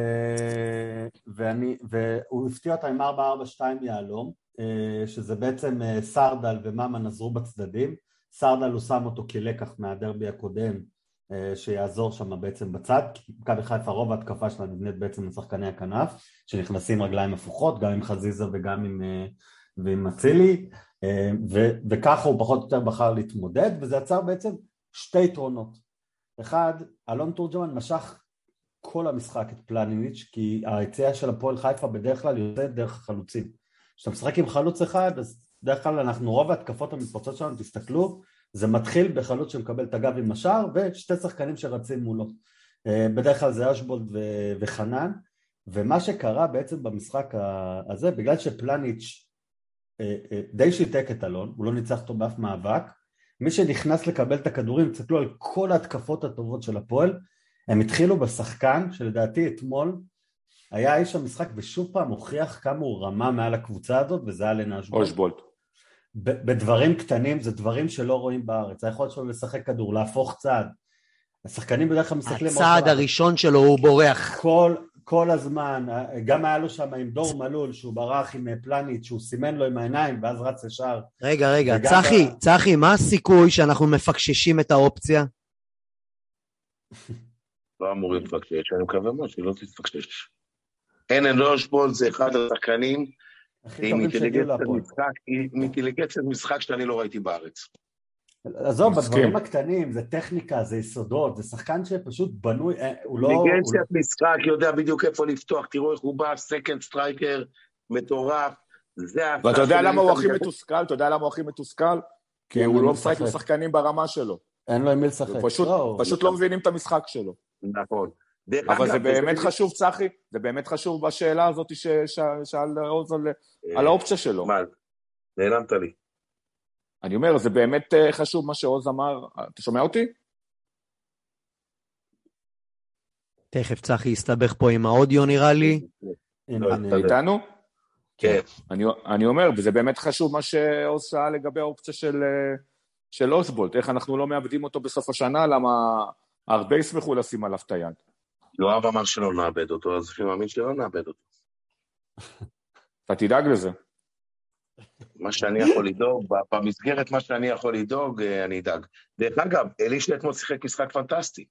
F: ואני, והוא הפתיע אותה עם 4-4-2 יהלום, אה, שזה בעצם אה, סרדל וממן עזרו בצדדים. סרדל הוא שם אותו כלקח מהדרבי הקודם, אה, שיעזור שם בעצם בצד, כי מכבי חיפה רוב ההתקפה שלה נבנית בעצם לשחקני הכנף, שנכנסים רגליים הפוכות, גם עם חזיזה וגם עם, אה, ועם אצילי, אה, וככה הוא פחות או יותר בחר להתמודד, וזה יצר בעצם שתי יתרונות. אחד, אלון תורג'מן משך כל המשחק את פלניניץ', כי היציאה של הפועל חיפה בדרך כלל יוצאת דרך החלוצים. כשאתה משחק עם חלוץ אחד, אז בדרך כלל אנחנו, רוב ההתקפות המתפרצות שלנו, תסתכלו, זה מתחיל בחלוץ שמקבל את הגב עם השער ושתי שחקנים שרצים מולו. אה, בדרך כלל זה אשבולד וחנן, ומה שקרה בעצם במשחק הזה, בגלל שפלניץ' אה, אה, די שיתק את אלון, הוא לא ניצח אותו באף מאבק, מי שנכנס לקבל את הכדורים, תסתכלו על כל ההתקפות הטובות של הפועל, הם התחילו בשחקן שלדעתי אתמול היה איש המשחק ושוב פעם הוכיח כמה הוא רמה מעל הקבוצה הזאת וזה היה לנה
G: אשבולד.
F: בדברים קטנים זה דברים שלא רואים בארץ, היכולת שלו לשחק כדור, להפוך צעד. השחקנים בדרך כלל מסתכלים...
E: הצעד הראשון שלו הוא בורח.
F: כל, כל הזמן, גם היה לו שם עם דור מלול שהוא ברח עם פלניץ' שהוא סימן לו עם העיניים ואז רץ ישר.
E: רגע, רגע, צחי, ב... צחי, מה הסיכוי שאנחנו מפקששים את האופציה?
H: לא אמורים לפקשש, אני מקווה מאוד שלא תתפקשש. אין אנושבולד זה אחד השחקנים עם אינטליגנציית משחק שאני לא ראיתי בארץ.
F: עזוב, בדברים הקטנים, זה טכניקה, זה יסודות, זה שחקן שפשוט בנוי, אה, הוא לא...
H: אינטליגנציית משחק, יודע בדיוק איפה לפתוח, תראו איך הוא בא, second striker, מטורף, זה
G: ואתה יודע למה הוא הכי מתוסכל? אתה יודע למה הוא הכי מתוסכל? כי הוא לא משחק עם שחקנים ברמה שלו.
F: אין לו עם מי לשחק.
G: פשוט לא מבינים את המשחק שלו.
H: נכון.
G: אבל זה באמת חשוב, צחי, זה באמת חשוב בשאלה הזאת ששאל עוז על האופציה שלו.
H: מה, נעלמת לי.
G: אני אומר, זה באמת אה, חשוב מה שעוז אמר. אתה שומע אותי?
E: תכף צחי יסתבך פה עם האודיו נראה לי.
G: אתה איתנו?
H: כן.
G: אני אומר, וזה באמת חשוב מה שעוז שאל לגבי האופציה אה, של אוסבולט, איך אנחנו לא מאבדים אותו בסוף השנה, למה הרבה ישמחו לשים עליו את היד.
H: יואב אמר שלא נאבד אותו, אז אני מאמין שלא נאבד אותו.
G: אתה תדאג לזה.
H: מה שאני יכול לדאוג, במסגרת מה שאני יכול לדאוג, אה, אני אדאג. דרך אגב, אלישע אתמול שיחק משחק פנטסטי.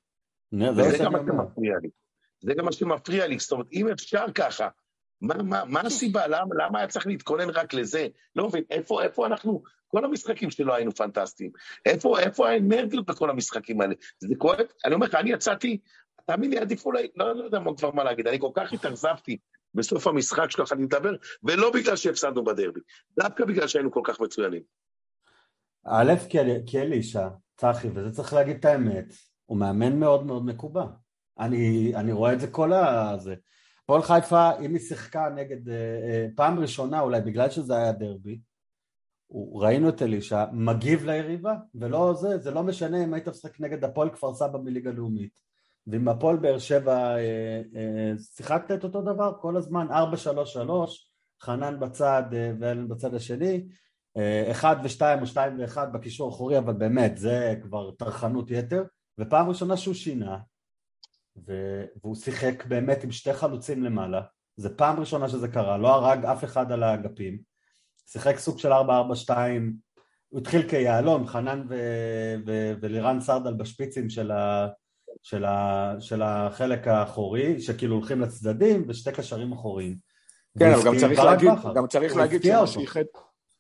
H: זה גם מה שמפריע לי. זה גם מה שמפריע לי, זאת אומרת, אם אפשר ככה, מה, מה, מה הסיבה? למה, למה היה צריך להתכונן רק לזה? לא מבין, איפה, איפה אנחנו, כל המשחקים שלו היינו פנטסטיים. איפה, איפה האנרגיות בכל המשחקים האלה? זה כואב, אני אומר לך, אני יצאתי, תאמין לי, עדיף אולי, לא, לא יודע כבר מה להגיד, אני כל כך התאכזבתי בסוף המשחק שלא יכולתי לדבר, ולא בגלל שהפסדנו בדרבי, דווקא בגלל שהיינו כל כך מצוינים.
F: א', כי אלישע, צחי, וזה צריך להגיד את האמת, הוא מאמן מאוד מאוד מקובע. אני, אני רואה את זה כל הזה. פועל חיפה, אם היא שיחקה נגד, אה, אה, פעם ראשונה אולי בגלל שזה היה דרבי, ראינו את אלישע מגיב ליריבה, ולא זה, זה לא משנה אם היית משחק נגד הפועל כפר סבא מליגה לאומית. ועם הפועל באר שבע אה, שיחקת את אותו דבר כל הזמן, 4-3-3, חנן בצד ואלן בצד השני, אחד ושתיים או שתיים ואחד בקישור האחורי, אבל באמת, זה כבר טרחנות יתר, ופעם ראשונה שהוא שינה, והוא שיחק באמת עם שתי חלוצים למעלה, זה פעם ראשונה שזה קרה, לא הרג אף אחד על האגפים, שיחק סוג של 4-4-2, הוא התחיל כיהלום, חנן ולירן סרדל בשפיצים של, ה- של, ה- של החלק האחורי, שכאילו הולכים לצדדים, ושתי קשרים אחוריים.
G: כן, אבל גם צריך להגיד, גם צריך להגיד שמה שייחד,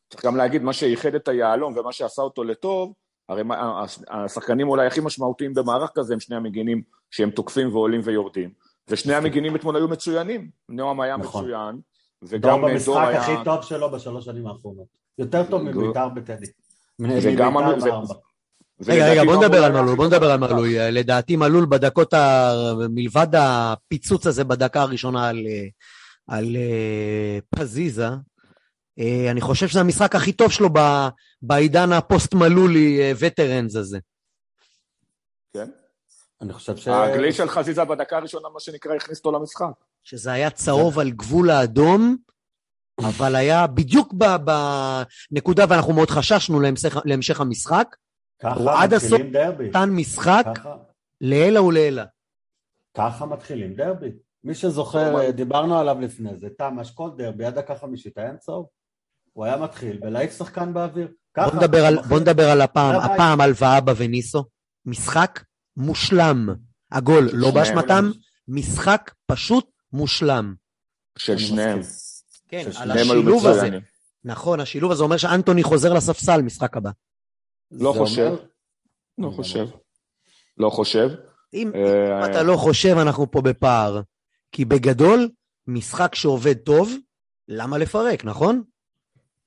G: צריך גם להגיד מה שייחד את היהלום ומה שעשה אותו לטוב, הרי השחקנים אולי הכי משמעותיים במערך כזה הם שני המגינים שהם תוקפים ועולים ויורדים. ושני המגינים אתמול היו מצוינים. נועם היה נכון. מצוין,
F: וגם דור במשחק דור היה... הכי טוב שלו בשלוש שנים האחרונות. יותר טוב מבית"ר בטדי.
G: וגם...
E: רגע, רגע, בוא נדבר על מלול, בוא נדבר על מלול. לדעתי מלול בדקות, ה... מלבד הפיצוץ הזה בדקה הראשונה על, על אה, פזיזה, אה, אני חושב שזה המשחק הכי טוב שלו בעידן הפוסט-מלולי וטרנס אה, הזה.
G: כן?
F: אני חושב ש...
G: הגלי של חזיזה בדקה הראשונה, מה שנקרא, הכניס אותו למשחק.
E: שזה היה צהוב על גבול האדום, אבל היה בדיוק בנקודה, ואנחנו מאוד חששנו להמשך, להמשך המשחק.
F: ככה
E: עד הסוף נתן משחק לעילא ולעילא.
F: ככה מתחילים דרבי. מי שזוכר, דיברנו עליו לפני זה, תם אשכול דרבי, עד דקה חמישית היה צהוב. הוא היה מתחיל בלהעיף שחקן באוויר.
E: בוא נדבר, על, בוא נדבר על הפעם, הפעם על ואבא וניסו. משחק מושלם. הגול לא באשמתם, משחק פשוט מושלם.
G: של שניהם.
E: כן, על השילוב הזה. נכון, השילוב הזה אומר שאנטוני חוזר לספסל משחק הבא.
G: לא חושב. לא חושב. לא חושב.
E: אם אתה לא חושב, אנחנו פה בפער. כי בגדול, משחק שעובד טוב, למה לפרק, נכון?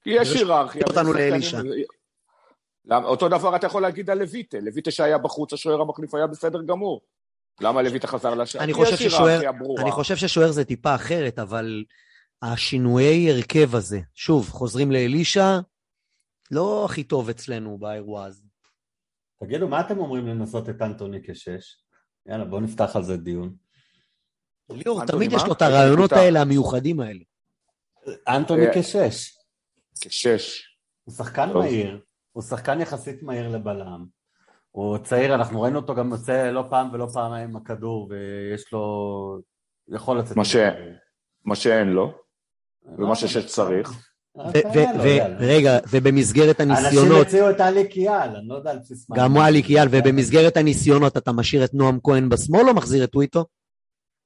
G: כי יש היררכיה.
E: אותנו לאלישע.
G: אותו דבר אתה יכול להגיד על לויטה, לויטה שהיה בחוץ, השוער המחליף היה בסדר גמור. למה לויטה חזר לשער?
E: אני חושב ששוער, אני חושב ששוער זה טיפה אחרת, אבל השינויי הרכב הזה, שוב, חוזרים לאלישע, לא הכי טוב אצלנו באירוע הזה.
F: תגידו, מה אתם אומרים לנסות את אנטוני כשש? יאללה, בואו נפתח על זה דיון.
E: ליאור, תמיד יש לו את הרעיונות האלה, המיוחדים האלה.
F: אנטוני כשש.
G: כשש.
F: הוא שחקן מהיר, הוא שחקן יחסית מהיר לבלם. הוא צעיר, אנחנו ראינו אותו גם יוצא לא פעם ולא פעמיים עם הכדור, ויש לו... יכול לצאת...
G: מה, ש... מה שאין לו, ומה שצריך.
E: רגע, ובמסגרת הניסיונות...
F: אנשים הציעו את אלי קיאל, אני לא יודע על בסיס
E: מה. גם אלי קיאל, ובמסגרת הניסיונות אתה משאיר את נועם כהן בשמאל או מחזיר את טוויטו?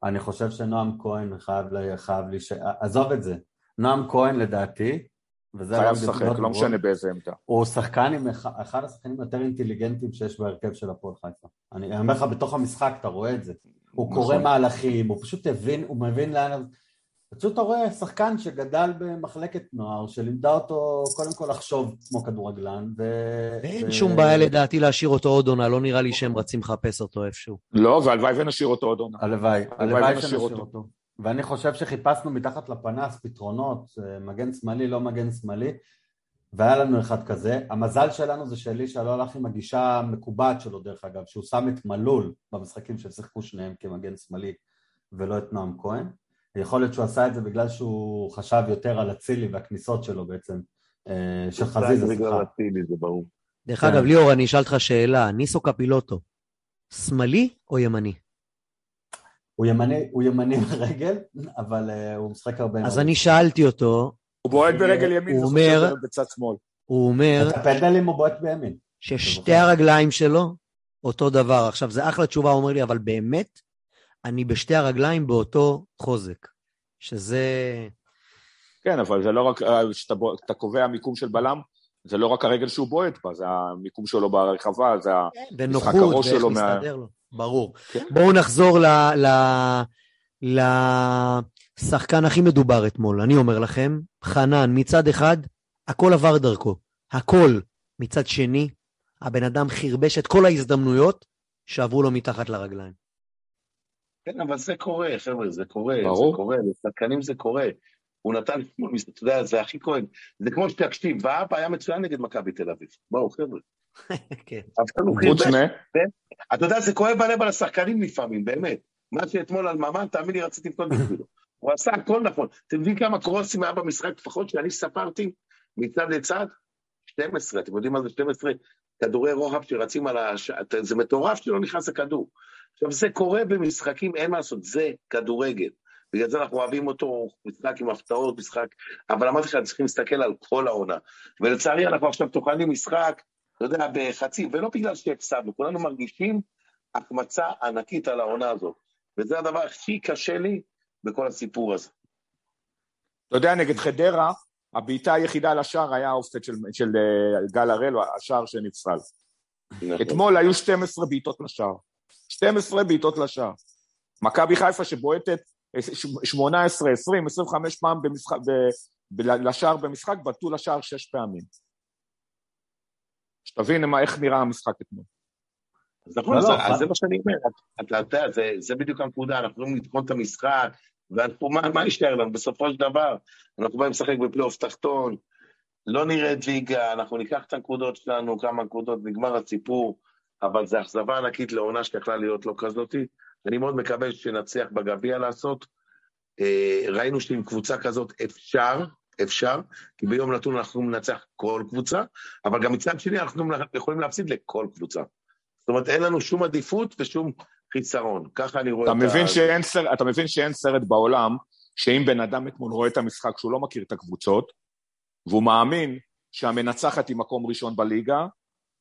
F: אני חושב שנועם כהן חייב לי... עזוב את זה. נועם כהן לדעתי,
G: וזה חייב לשחק, לא משנה באיזה עמדה.
F: הוא שחקן עם אחד השחקנים היותר אינטליגנטים שיש בהרכב של הפועל חיפה. אני אומר לך, בתוך המשחק אתה רואה את זה. הוא נכון. קורא מהלכים, הוא פשוט הבין, הוא מבין לאן... פשוט אתה רואה שחקן שגדל במחלקת נוער, שלימדה אותו קודם כל לחשוב כמו כדורגלן, ו...
E: אין שום בעיה לדעתי להשאיר אותו עוד עונה, לא נראה לי שהם רצים לחפש אותו איפשהו.
G: לא, והלוואי ונשאיר אותו עוד עונה.
F: הלוואי, הלוואי שנשאיר אותו. ואני חושב שחיפשנו מתחת לפנס פתרונות, אה, מגן שמאלי, לא מגן שמאלי, והיה לנו אחד כזה. המזל שלנו זה שאלישע לא הלך עם הגישה המקובעת שלו, דרך אגב, שהוא שם את מלול במשחקים ששיחקו שניהם כמגן שמאלי, ולא את נועם כהן. יכול להיות שהוא עשה את זה בגלל שהוא חשב יותר על אצילי והכניסות שלו בעצם, אה, של חזיזה,
H: סליחה.
E: דרך כן. אגב, ליאור, אני אשאל אותך שאלה, ניסו קפילוטו, שמאלי או ימני?
F: הוא ימני, הוא ימני <laughs> ברגל, אבל uh, הוא משחק הרבה
E: אז אני שאלתי אותו...
G: הוא בועט ברגל ימין,
E: הוא אומר...
G: בצד שמאל.
E: הוא אומר...
F: את הפנדלים הוא בועט בימין.
E: ששתי הרגליים שלו אותו דבר. עכשיו, זה אחלה תשובה, הוא אומר לי, אבל באמת, אני בשתי הרגליים באותו חוזק. שזה...
G: כן, אבל זה לא רק, כשאתה קובע מיקום של בלם, זה לא רק הרגל שהוא בועט בה, זה המיקום שלו ברחבה, זה
E: כן, המשחק הראש שלו. ואיך מסתדר לו, ברור. כן. בואו נחזור ל... ל... לשחקן הכי מדובר אתמול, אני אומר לכם, חנן, מצד אחד, הכל עבר דרכו, הכל. מצד שני, הבן אדם חרבש את כל ההזדמנויות שעברו לו מתחת לרגליים.
H: כן, אבל זה קורה, חבר'ה, זה קורה, ברור. זה קורה, לשחקנים זה קורה. הוא נתן, אתה יודע, זה הכי כואב. זה כמו שתקשיב, ואבא היה מצוין נגד מכבי תל אביב. בואו, חבר'ה. <laughs> כן. חוץ מ... אתה יודע, זה כואב בלב על השחקנים לפעמים, באמת. מה שאתמול על ממן, תאמין לי, רציתי לבכות בשבילו. <laughs> הוא עשה הכל נכון. אתם יודעים כמה קרוסים היה במשחק, לפחות שאני ספרתי, מצד לצד? 12, אתם יודעים מה זה 12? כדורי רוחב שרצים על ה... זה מטורף שלא נכנס לכדור. עכשיו, זה קורה במשחקים, אין מה לעשות, זה כדורגל. בגלל זה אנחנו אוהבים אותו, משחק עם הפתעות, משחק... אבל אמרתי לך, צריכים להסתכל על כל העונה. ולצערי, אנחנו עכשיו טוחנים משחק, אתה יודע, בחצי, ולא בגלל שהפסדנו, כולנו מרגישים החמצה ענקית על העונה הזאת. וזה הדבר הכי קשה לי בכל הסיפור הזה.
G: אתה יודע, נגד חדרה, הבעיטה היחידה לשער היה האופסט של, של uh, גל הראל, השער שנפסל. נכון. אתמול היו 12 בעיטות לשער. 12 בעיטות לשער. מכבי חיפה שבועטת 18, 20, 25 פעם במשחק, ב, ב, לשער במשחק, בעטו לשער שש פעמים. שתבין איך נראה המשחק אתמול.
H: אז נכון, לא, זה, לא, זה מה שאני אומר, אתה יודע, זה, זה בדיוק הנקודה, אנחנו יכולים לתקון את המשחק, ומה מה יישאר לנו? בסופו של דבר, אנחנו באים לשחק בפלייאוף תחתון, לא נרד ליגה, אנחנו ניקח את הנקודות שלנו, כמה נקודות, נגמר הסיפור, אבל זו אכזבה ענקית לעונה שיכולה להיות לא כזאתי. אני מאוד מקווה שנצליח בגביע לעשות. אה, ראינו שעם קבוצה כזאת אפשר, אפשר, כי ביום נתון אנחנו מנצח כל קבוצה, אבל גם מצד שני אנחנו יכולים להפסיד לכל קבוצה. זאת אומרת, אין לנו שום עדיפות ושום חיסרון. ככה אני רואה
G: אתה את מבין ה... שאין אתה מבין שאין סרט בעולם, שאם בן אדם אתמול רואה את המשחק שהוא לא מכיר את הקבוצות, והוא מאמין שהמנצחת היא מקום ראשון בליגה,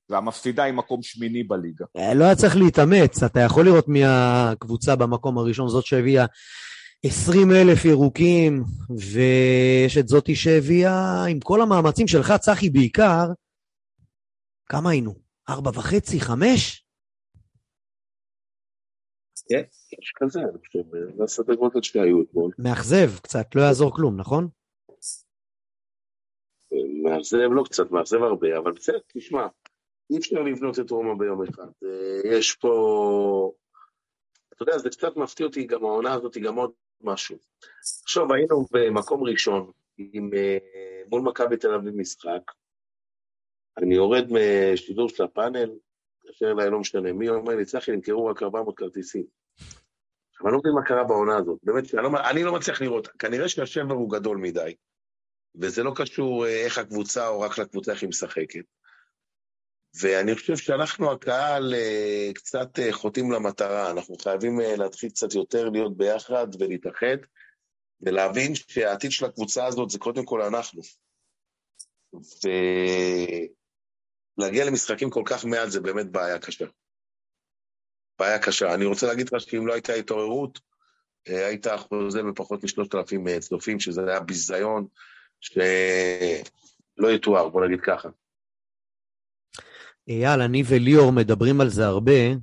G: והמפסידה היא מקום שמיני בליגה.
E: אה, לא היה צריך להתאמץ, אתה יכול לראות מי הקבוצה במקום הראשון, זאת שהביאה 20 אלף ירוקים, ויש את זאתי שהביאה, עם כל המאמצים שלך, צחי בעיקר, כמה היינו? ארבע וחצי, חמש?
H: כן, יש כזה, אני חושב, זה הסדר גודל שהיו אתמול.
E: מאכזב קצת, לא יעזור כלום, נכון?
H: מאכזב לא קצת, מאכזב הרבה, אבל בסדר, תשמע, אי אפשר לבנות את רומא ביום אחד. אה, יש פה... אתה יודע, זה קצת מפתיע אותי, גם העונה הזאת, גם עוד משהו. עכשיו, היינו במקום ראשון, עם, אה, מול מכבי תל אביב משחק, אני יורד משידור של הפאנל, מתקשר אליי, לא משנה מי, אומר לי, צחי, נמכרו רק 400 כרטיסים. עכשיו, אני לא מבין מה קרה בעונה הזאת, באמת, אני לא, אני לא מצליח לראות, כנראה שהשבר הוא גדול מדי, וזה לא קשור אה, איך הקבוצה או רק לקבוצה איך היא משחקת. ואני חושב שאנחנו, הקהל, אה, קצת אה, חוטאים למטרה, אנחנו חייבים להתחיל קצת יותר להיות ביחד ולהתאחד, ולהבין שהעתיד של הקבוצה הזאת זה קודם כל אנחנו. ו... להגיע למשחקים כל כך מעט זה באמת בעיה קשה. בעיה קשה. אני רוצה להגיד לך שאם לא הייתה התעוררות, אה, היית חוזה בפחות משלושת אלפים אה, צופים, שזה היה ביזיון שלא יתואר, בוא נגיד ככה.
E: אייל, אני וליאור מדברים על זה הרבה.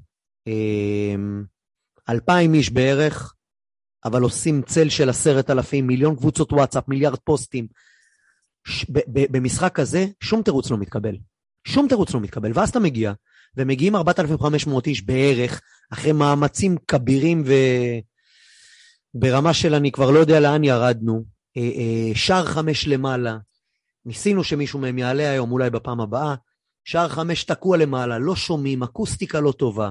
E: אמ, אלפיים איש בערך, אבל עושים צל של עשרת אלפים, מיליון קבוצות וואטסאפ, מיליארד פוסטים. במשחק כזה, שום תירוץ לא מתקבל. שום תירוץ לא מתקבל. ואז אתה מגיע, ומגיעים 4,500 איש בערך, אחרי מאמצים כבירים וברמה של אני כבר לא יודע לאן ירדנו, אה, אה, שער חמש למעלה, ניסינו שמישהו מהם יעלה היום, אולי בפעם הבאה, שער חמש תקוע למעלה, לא שומעים, אקוסטיקה לא טובה,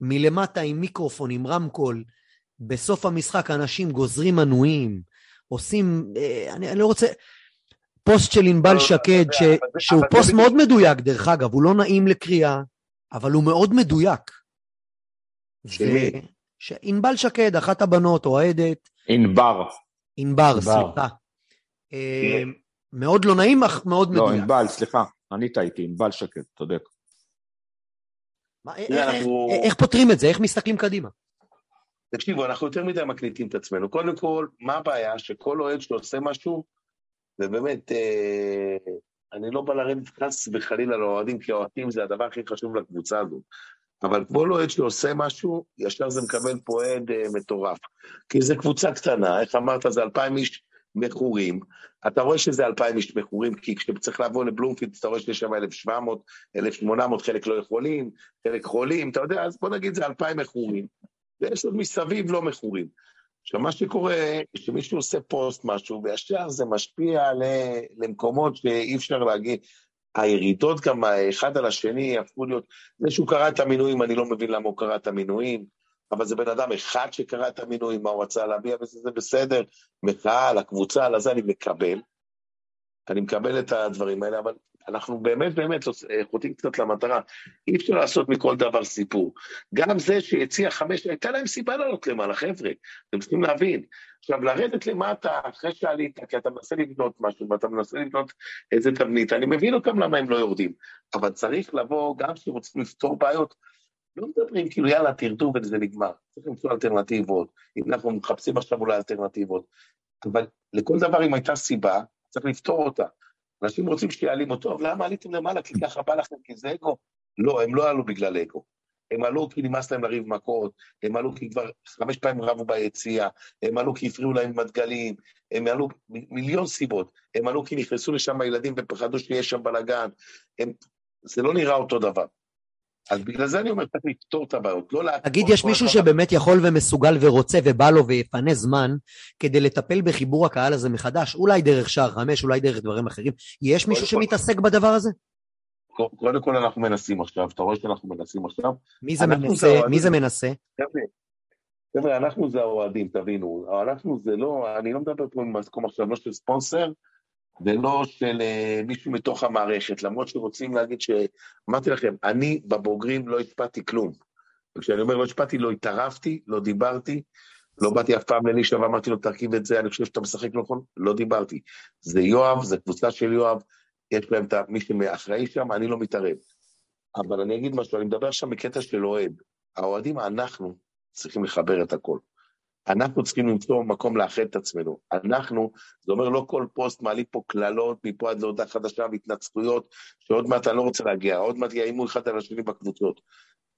E: מלמטה עם מיקרופון, עם רמקול, בסוף המשחק אנשים גוזרים מנויים, עושים, אה, אני, אני לא רוצה, פוסט של ענבל שקד, ש... שהוא פוסט מאוד מדויק, דרך אגב, הוא לא נעים לקריאה, אבל הוא מאוד מדויק. ענבל שקד, אחת הבנות, אוהדת.
G: ענבר.
E: ענבר, סליחה. מאוד לא נעים, אך מאוד לא, מדויק.
G: לא, ענבל, סליחה, אני טעיתי, ענבל שקד, צודק.
E: איך פותרים את זה? איך מסתכלים קדימה?
H: תקשיבו, אנחנו יותר מדי מקליטים את עצמנו. קודם כל, מה הבעיה? שכל אוהד שעושה משהו, ובאמת, אה, אני לא בא לרדת חס וחלילה לאוהדים, כי האוהדים זה הדבר הכי חשוב לקבוצה הזאת. אבל כל אוהד שעושה משהו, ישר זה מקבל פה אוהד אה, מטורף. כי זו קבוצה קטנה, איך אמרת, זה אלפיים איש מכורים. אתה רואה שזה אלפיים איש מכורים, כי כשצריך לבוא לבלומפילד, אתה רואה שיש שם 1,700, 1,800, חלק לא יכולים, חלק חולים, אתה יודע, אז בוא נגיד זה אלפיים מכורים. ויש עוד מסביב לא מכורים. עכשיו, מה שקורה, שמישהו עושה פוסט משהו, וישר זה משפיע למקומות שאי אפשר להגיד. הירידות גם האחד על השני הפכו להיות, זה שהוא קרא את המינויים, אני לא מבין למה הוא קרא את המינויים, אבל זה בן אדם אחד שקרא את המינויים, מה הוא רצה להביע, וזה זה בסדר, מחאה על הקבוצה, על הזה אני מקבל. אני מקבל את הדברים האלה, אבל אנחנו באמת באמת חוטאים קצת למטרה. אי אפשר לעשות מכל דבר סיפור. גם זה שהציע חמש, הייתה להם סיבה לעלות למעלה, חבר'ה, אתם צריכים להבין. עכשיו, לרדת למטה אחרי שעלית, כי אתה מנסה לבנות משהו ואתה מנסה לבנות איזה תבנית, אני מבין אותם למה הם לא יורדים, אבל צריך לבוא, גם כשרוצים לפתור בעיות, לא מדברים כאילו יאללה תרדו וזה נגמר, צריך למצוא אלטרנטיבות, אם אנחנו מחפשים עכשיו אולי אלטרנטיבות, אבל לכל דבר אם הייתה סיבה, צריך לפתור אותה. אנשים רוצים שיעלימו, טוב, למה עליתם למעלה? כי ככה בא לכם, כי זה אגו? לא, הם לא עלו בגלל אגו. הם עלו כי נמאס להם לריב מכות, הם עלו כי כבר חמש פעמים רבו ביציאה, הם עלו כי הפריעו להם עם הדגלים, הם עלו מיליון סיבות, הם עלו כי נכנסו לשם הילדים ופחדו שיש שם בלאגן, הם... זה לא נראה אותו דבר. אז בגלל זה אני אומר, צריך לפתור את הבעיות, לא לעקוב...
E: תגיד, יש מישהו שבאמת יכול ומסוגל ורוצה ובא לו ויפנה זמן כדי לטפל בחיבור הקהל הזה מחדש, אולי דרך שער חמש, אולי דרך דברים אחרים. יש מישהו שמתעסק בדבר הזה?
H: קודם כל אנחנו מנסים עכשיו, אתה רואה שאנחנו מנסים עכשיו.
E: מי זה מנסה? מי זה מנסה?
H: חבר'ה, אנחנו זה האוהדים, תבינו. אנחנו זה לא, אני לא מדבר פה במקום עכשיו, לא של ספונסר, ולא של uh, מישהו מתוך המערכת, למרות שרוצים להגיד ש... אמרתי לכם, אני בבוגרים לא השפעתי כלום. וכשאני אומר לא השפעתי, לא התערבתי, לא דיברתי, לא באתי אף פעם לאלישע ואמרתי לו, תרכיב את זה, אני חושב שאתה משחק נכון, לא דיברתי. זה יואב, זה קבוצה של יואב, יש להם את מי שאחראי שם, אני לא מתערב. אבל אני אגיד משהו, אני מדבר עכשיו בקטע של אוהד. האוהדים, אנחנו צריכים לחבר את הכל. אנחנו צריכים למצוא מקום לאחד את עצמנו. אנחנו, זה אומר לא כל פוסט מעלים פה קללות מפה עד להודעה חדשה והתנצחויות, שעוד מעט אני לא רוצה להגיע, עוד מעט יאיימו אחד על השני בקבוצות.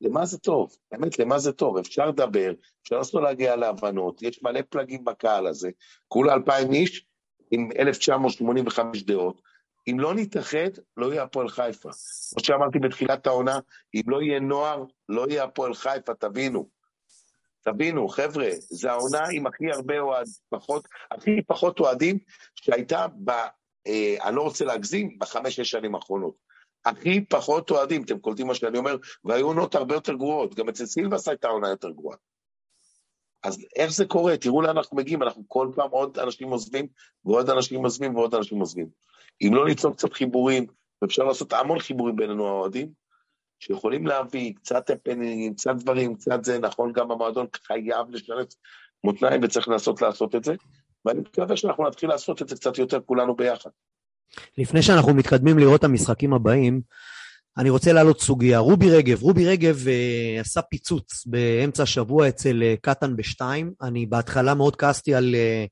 H: למה זה טוב? באמת, למה זה טוב? אפשר לדבר, אפשר לעשות להגיע להבנות, יש מלא פלגים בקהל הזה, כולה אלפיים איש עם 1985 דעות. אם לא נתאחד, לא יהיה הפועל חיפה. כמו שאמרתי בתחילת העונה, אם לא יהיה נוער, לא יהיה הפועל חיפה, תבינו. תבינו, חבר'ה, זה העונה עם הכי הרבה אוהדים, פחות, הכי פחות אוהדים שהייתה ב... אה, אני לא רוצה להגזים, בחמש-שש שנים האחרונות. הכי פחות אוהדים, אתם קולטים מה שאני אומר, והיו עונות הרבה יותר גרועות, גם אצל סילבס הייתה עונה יותר גרועה. אז איך זה קורה? תראו לאן אנחנו מגיעים, אנחנו כל פעם עוד אנשים עוזבים, ועוד אנשים עוזבים, ועוד אנשים עוזבים. אם לא ניצור קצת חיבורים, ואפשר לעשות המון חיבורים בינינו האוהדים, שיכולים להביא קצת הפנינגים, קצת דברים, קצת זה, נכון, גם המועדון חייב לשרת מותניים וצריך לנסות לעשות את זה, ואני מקווה שאנחנו נתחיל לעשות את זה קצת יותר כולנו ביחד.
E: לפני שאנחנו מתקדמים לראות את המשחקים הבאים, אני רוצה להעלות סוגיה. רובי רגב, רובי רגב uh, עשה פיצוץ באמצע השבוע אצל uh, קטן בשתיים. אני בהתחלה מאוד כעסתי על, uh,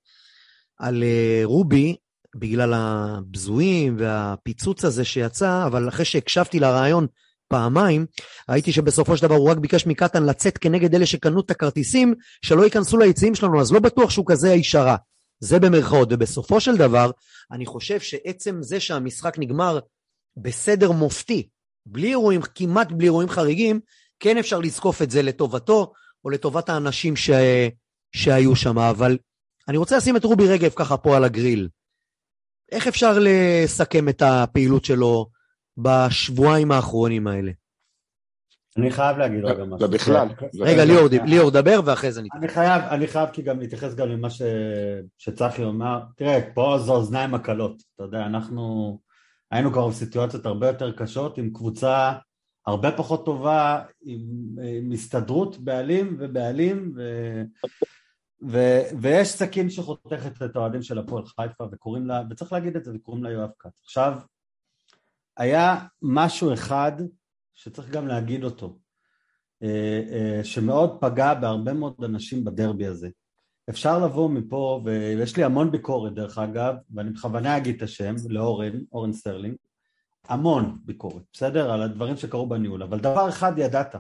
E: על uh, רובי, בגלל הבזויים והפיצוץ הזה שיצא, אבל אחרי שהקשבתי לרעיון פעמיים, ראיתי שבסופו של דבר הוא רק ביקש מקטן לצאת כנגד אלה שקנו את הכרטיסים, שלא ייכנסו ליציעים שלנו, אז לא בטוח שהוא כזה האיש הרע. זה במרכאות, ובסופו של דבר, אני חושב שעצם זה שהמשחק נגמר בסדר מופתי, בלי אירועים, כמעט בלי אירועים חריגים, כן אפשר לזקוף את זה לטובתו, או לטובת האנשים ש... שהיו שם, אבל אני רוצה לשים את רובי רגב ככה פה על הגריל. איך אפשר לסכם את הפעילות שלו בשבועיים האחרונים האלה?
F: אני חייב להגיד רגע משהו.
G: לא, בכלל.
E: רגע, ליאור, ליאור דבר ואחרי זה
F: נתייחס. אני חייב, אני חייב כי גם להתייחס גם למה שצחי אומר. תראה, פה זה אוזניים הקלות. אתה יודע, אנחנו היינו כבר בסיטואציות הרבה יותר קשות, עם קבוצה הרבה פחות טובה, עם, עם הסתדרות בעלים ובעלים, ו... ו, ויש סכין שחותכת את האוהדים של הפועל חיפה וקוראים לה, וצריך להגיד את זה, וקוראים לה יואב כץ. עכשיו, היה משהו אחד שצריך גם להגיד אותו. אה, אה, שמאוד פגע בהרבה מאוד אנשים בדרבי הזה. אפשר לבוא מפה, ויש לי המון ביקורת דרך אגב, ואני בכוונה אגיד את השם, לאורן, אורן סטרלינג, המון ביקורת, בסדר? על הדברים שקרו בניהול, אבל דבר אחד ידעת,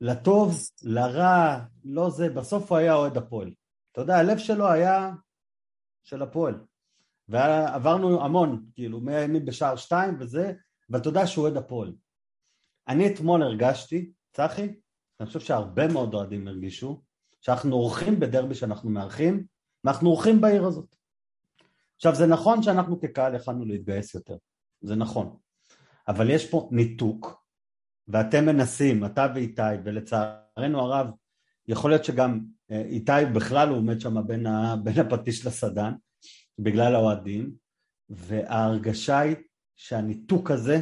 F: לטוב, לרע, לא זה, בסוף הוא היה אוהד הפועל. אתה יודע, הלב שלו היה של הפועל. ועברנו המון, כאילו, מבשער שתיים וזה, ואתה יודע שהוא אוהד הפועל. אני אתמול הרגשתי, צחי, אני חושב שהרבה מאוד אוהדים הרגישו, שאנחנו אורחים בדרבי שאנחנו מארחים, ואנחנו אורחים בעיר הזאת. עכשיו זה נכון שאנחנו כקהל יכלנו להתגייס יותר, זה נכון, אבל יש פה ניתוק, ואתם מנסים, אתה ואיתי, ולצערנו הרב, יכול להיות שגם אה, איתי בכלל הוא עומד שם בין הפטיש לסדן, בגלל האוהדים, וההרגשה היא שהניתוק הזה,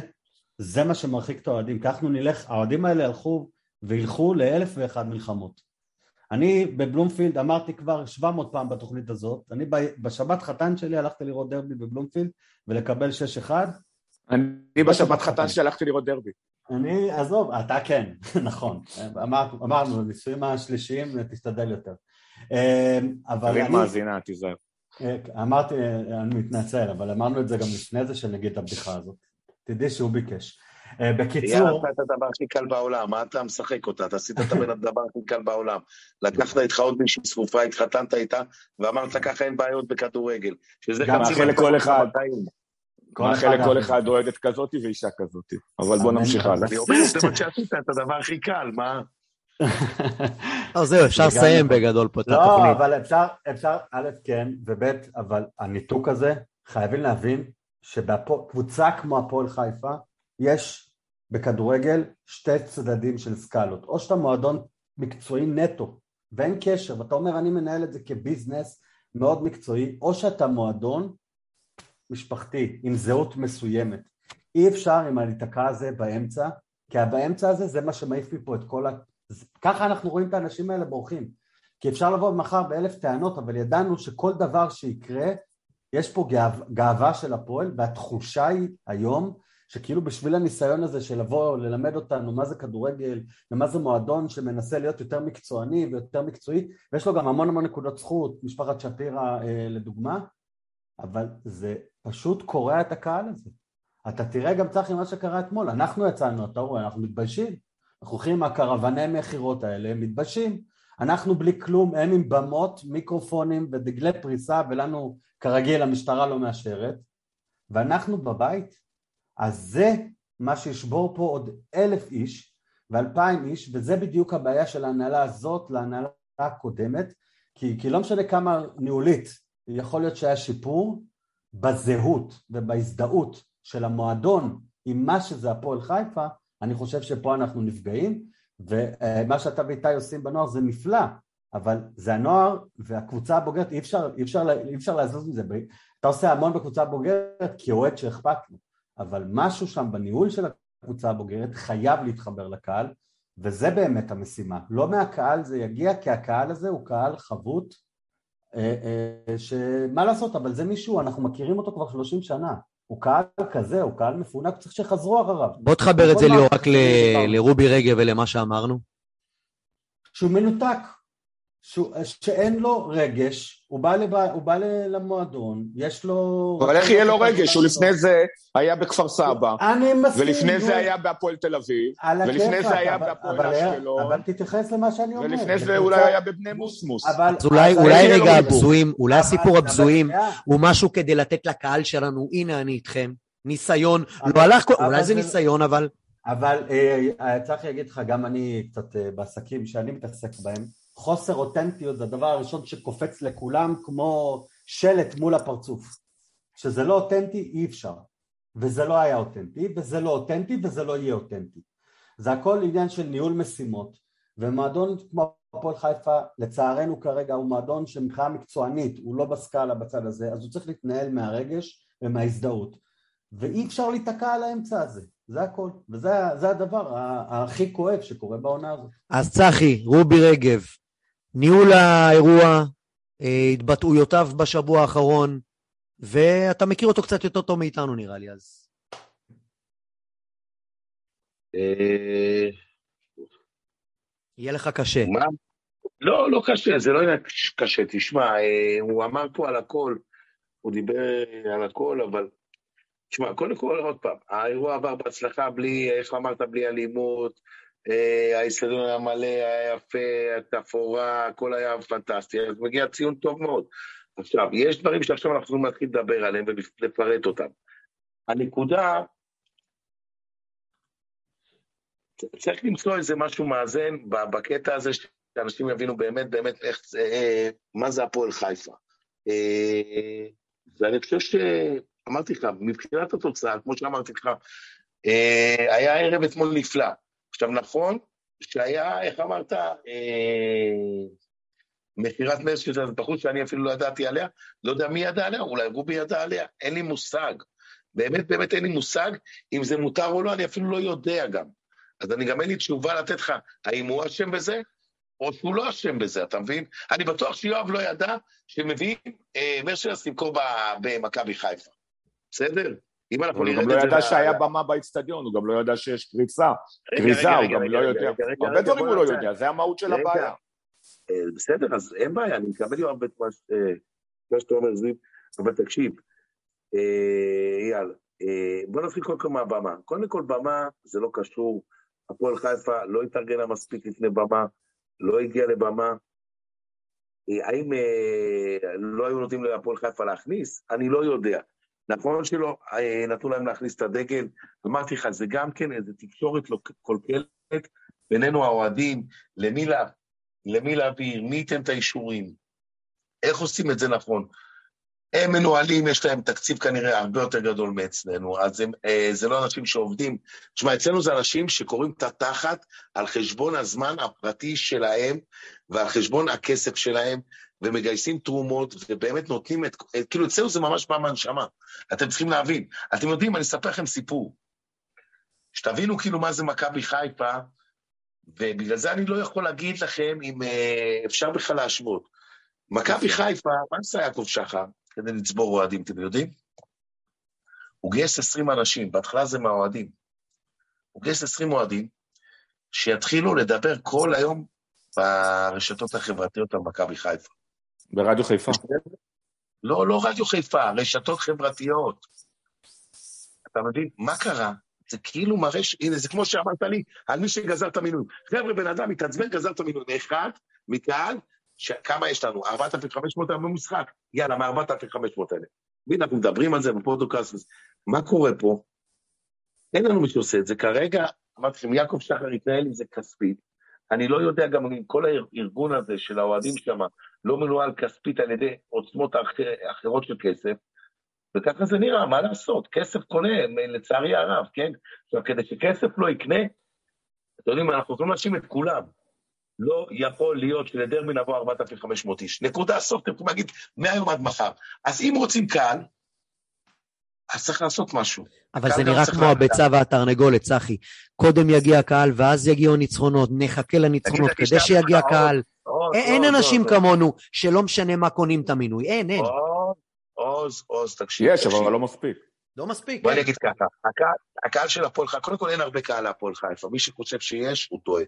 F: זה מה שמרחיק את האוהדים, כי אנחנו נלך, האוהדים האלה הלכו וילכו לאלף ואחד מלחמות. אני בבלומפילד אמרתי כבר 700 פעם בתוכנית הזאת, אני בשבת חתן שלי הלכתי לראות דרבי בבלומפילד ולקבל 6-1.
G: אני בשבת חתן שלי הלכתי לראות דרבי.
F: אני, עזוב, אתה כן, <laughs> נכון, אמר, אמרנו, נישואים השלישיים תשתדל יותר. אמ, אבל
G: אני... מאזינה, תיזהר.
F: אה, אמרתי, אני מתנצל, אבל אמרנו את זה גם לפני זה שנגיד את הבדיחה הזאת. תדעי שהוא ביקש. אה, בקיצור...
H: יאללה, אתה את הדבר הכי קל בעולם, מה אתה משחק אותה? אתה עשית את הדבר הכי קל בעולם. לקחת איתך עוד מישהי צפופה, התחתנת איתה, ואמרת ככה אין בעיות בכדורגל. שזה
G: חצי לכל אחד. מאחל לכל אחד אוהדת כזאתי ואישה כזאתי. אבל בוא נמשיך הלאה.
H: אני אומר, זה מה שעשית, את הדבר הכי קל, מה? <laughs>
E: לא, זהו, אפשר לסיים בגדול פה את
F: לא, התוכנית. לא, אבל אפשר, אפשר, א', כן, וב', אבל הניתוק הזה, חייבים להבין שבקבוצה כמו הפועל חיפה, יש בכדורגל שתי צדדים של סקלות. או שאתה מועדון מקצועי נטו, ואין קשר, ואתה אומר אני מנהל את זה כביזנס מאוד מקצועי, או שאתה מועדון משפחתי עם זהות מסוימת. אי אפשר עם הלהיתקע הזה באמצע, כי באמצע הזה זה מה שמעיף מפה את כל. ככה אנחנו רואים את האנשים האלה בורחים. כי אפשר לבוא מחר באלף טענות, אבל ידענו שכל דבר שיקרה, יש פה גאו... גאווה של הפועל, והתחושה היא היום שכאילו בשביל הניסיון הזה של לבוא ללמד אותנו מה זה כדורגל ומה זה מועדון שמנסה להיות יותר מקצועני ויותר מקצועי ויש לו גם המון המון נקודות זכות, משפחת שפירא אה, לדוגמה אבל זה פשוט קורע את הקהל הזה. אתה תראה גם צחי מה שקרה אתמול, אנחנו יצאנו, אתה רואה, אנחנו מתביישים אנחנו הולכים עם הקרווני מכירות האלה, הם מתביישים אנחנו בלי כלום, הם עם במות, מיקרופונים ודגלי פריסה ולנו כרגיל המשטרה לא מאשרת. ואנחנו בבית. אז זה מה שישבור פה עוד אלף איש ואלפיים איש, וזה בדיוק הבעיה של ההנהלה הזאת להנהלה הקודמת, כי, כי לא משנה כמה ניהולית, יכול להיות שהיה שיפור בזהות ובהזדהות של המועדון עם מה שזה הפועל חיפה, אני חושב שפה אנחנו נפגעים, ומה שאתה ואיתי עושים בנוער זה נפלא, אבל זה הנוער והקבוצה הבוגרת, אי אפשר, אי אפשר, אי אפשר לעזוז מזה, אתה עושה המון בקבוצה הבוגרת כאוהד שאכפת לו, אבל משהו שם בניהול של הקבוצה הבוגרת חייב להתחבר לקהל, וזה באמת המשימה. לא מהקהל זה יגיע, כי הקהל הזה הוא קהל חבוט, אה, אה, שמה לעשות, אבל זה מישהו, אנחנו מכירים אותו כבר 30 שנה. הוא קהל כזה, הוא קהל מפונק, צריך שיחזרו אחריו.
E: בוא תחבר את זה ליאור רק לרובי רגב ולמה שאמרנו.
F: שהוא מנותק. שאין לו רגש, הוא בא, לבא, הוא בא למועדון, יש לו...
G: אבל איך יהיה לו רגש? הוא לפני זה היה בכפר סבא,
F: אני מסכים.
G: ולפני זה היה בהפועל תל אביב, ולפני זה היה בהפועל אשקלון,
F: אבל תתייחס למה שאני אומר.
G: ולפני זה אולי היה בבני מוסמוס.
E: אז אולי רגע הבזויים, אולי הסיפור הבזויים הוא משהו כדי לתת לקהל שלנו, הנה אני איתכם, ניסיון, לא הלך, אולי זה ניסיון, אבל...
F: אבל אה, צריך להגיד לך, גם אני קצת אה, בעסקים שאני מתעסק בהם, חוסר אותנטיות זה הדבר הראשון שקופץ לכולם כמו שלט מול הפרצוף. כשזה לא אותנטי אי אפשר, וזה לא היה אותנטי, וזה לא אותנטי וזה לא יהיה אותנטי. זה הכל עניין של ניהול משימות, ומועדון כמו הפועל חיפה לצערנו כרגע הוא מועדון שמבחינה מקצוענית הוא לא בסקאלה בצד הזה, אז הוא צריך להתנהל מהרגש ומההזדהות, ואי אפשר להיתקע על האמצע הזה. זה הכל, וזה הדבר הכי כואב שקורה בעונה הזאת.
E: אז צחי, רובי רגב, ניהול האירוע, אה, התבטאויותיו בשבוע האחרון, ואתה מכיר אותו קצת יותר טוב מאיתנו נראה לי, אז...
H: אה,
E: יהיה לך קשה.
H: מה? לא, לא קשה, זה לא יהיה קשה. תשמע, אה, הוא אמר פה על הכל, הוא דיבר על הכל, אבל... תשמע, קודם כל, עוד פעם, האירוע עבר בהצלחה בלי, איך אמרת, בלי אלימות, האיצטדיון היה מלא, היה יפה, התפאורה, הכל היה פנטסטי, אז מגיע ציון טוב מאוד. עכשיו, יש דברים שעכשיו אנחנו יכולים להתחיל לדבר עליהם ולפרט אותם. הנקודה, צריך למצוא איזה משהו מאזן בקטע הזה, שאנשים יבינו באמת באמת איך אה, מה זה הפועל חיפה. אה, ואני חושב ש... אמרתי לך, מבחינת התוצאה, כמו שאמרתי לך, היה ערב אתמול נפלא. עכשיו, נכון שהיה, איך אמרת, מכירת נס שזה בחוץ שאני אפילו לא ידעתי עליה, לא יודע מי ידע עליה, אולי רובי ידע עליה, אין לי מושג. באמת באמת אין לי מושג אם זה מותר או לא, אני אפילו לא יודע גם. אז אני גם אין לי תשובה לתת לך, האם הוא אשם בזה, או שהוא לא אשם בזה, אתה מבין? אני בטוח שיואב לא ידע שמביאים אה, מרשלס למכור במכבי חיפה. בסדר?
G: אם אנחנו נראה את זה... הוא גם לא ידע שהיה במה באיצטדיון, הוא גם לא ידע שיש קריסה, קריזה, הוא גם לא יודע. הרבה דברים הוא לא יודע, זה המהות של הבעיה.
H: אה, בסדר, אז אין בעיה, אני מקבל יואב את מה שאתה אומר, זיו, אבל תקשיב, אה, אייל, אה, בוא נתחיל קודם כל מהבמה. קודם כל, במה זה לא קשור, הפועל חיפה לא התארגנה מספיק לפני במה, לא הגיע לבמה. האם לא היו נותנים להפועל חיפה להכניס? אני לא יודע. נכון שלא נתנו להם להכניס את הדגל, אמרתי לך, זה גם כן איזו תקשורת לא קולקלת בינינו האוהדים, למי לה, למי להעביר, מי ייתן את האישורים, איך עושים את זה נכון. הם מנוהלים, יש להם תקציב כנראה הרבה יותר גדול מאצלנו, אז הם, אה, זה לא אנשים שעובדים. תשמע, אצלנו זה אנשים שקוראים את התחת על חשבון הזמן הפרטי שלהם ועל חשבון הכסף שלהם, ומגייסים תרומות, ובאמת נותנים את... כאילו, אצלנו זה ממש בא מהנשמה. אתם צריכים להבין. אתם יודעים, אני אספר לכם סיפור. שתבינו כאילו מה זה מכבי חיפה, ובגלל זה אני לא יכול להגיד לכם אם אה, אפשר בכלל להשוות. מכבי חיפה, מה עשה יעקב שחר כדי לצבור אוהדים, אתם יודעים? הוא גייס 20 אנשים, בהתחלה זה מהאוהדים. הוא גייס 20 אוהדים שיתחילו לדבר כל היום ברשתות החברתיות על מכבי חיפה.
G: ברדיו חיפה.
H: לא, לא רדיו חיפה, רשתות חברתיות. אתה מבין? מה קרה? זה כאילו מראה, ש... הנה, זה כמו שאמרת לי, על מי שגזר את המינוי. חבר'ה, בן אדם מתעצבן, גזר את המינוי. אחד, מקהל, ש... כמה יש לנו? 4,500 היום במשחק. יאללה, מה-4,500 האלה. והנה, אנחנו מדברים על זה בפודקאסט. מה קורה פה? אין לנו מי שעושה את זה. כרגע, אמרתי לכם, יעקב שחר התנהל עם זה כספית. אני לא יודע גם אם כל הארגון הזה של האוהדים שם לא מנוהל כספית על ידי עוצמות אחר, אחרות של כסף, וככה זה נראה, מה לעשות? כסף קונה, לצערי הרב, כן? עכשיו, כדי שכסף לא יקנה, אתם יודעים, אנחנו יכולים להאשים את כולם. לא יכול להיות שלדרבי נבוא 4,500 איש. נקודה, סוף, אתם יכולים להגיד מהיום עד מחר. אז אם רוצים קהל, אז צריך לעשות משהו.
E: אבל זה נראה כמו הביצה והתרנגולת, צחי. קודם יגיע הקהל, ואז יגיעו הניצחונות, נחכה לניצחונות כדי שיגיע קהל. אין אנשים כמונו שלא משנה מה קונים את המינוי, אין, אין.
H: עוז, עוז, תקשיב.
G: יש, אבל לא מספיק.
E: לא מספיק.
H: בוא אני אגיד ככה, הקהל של הפועל חיפה, קודם כל אין הרבה קהל להפועל חיפה, מי שחושב שיש, הוא טועה.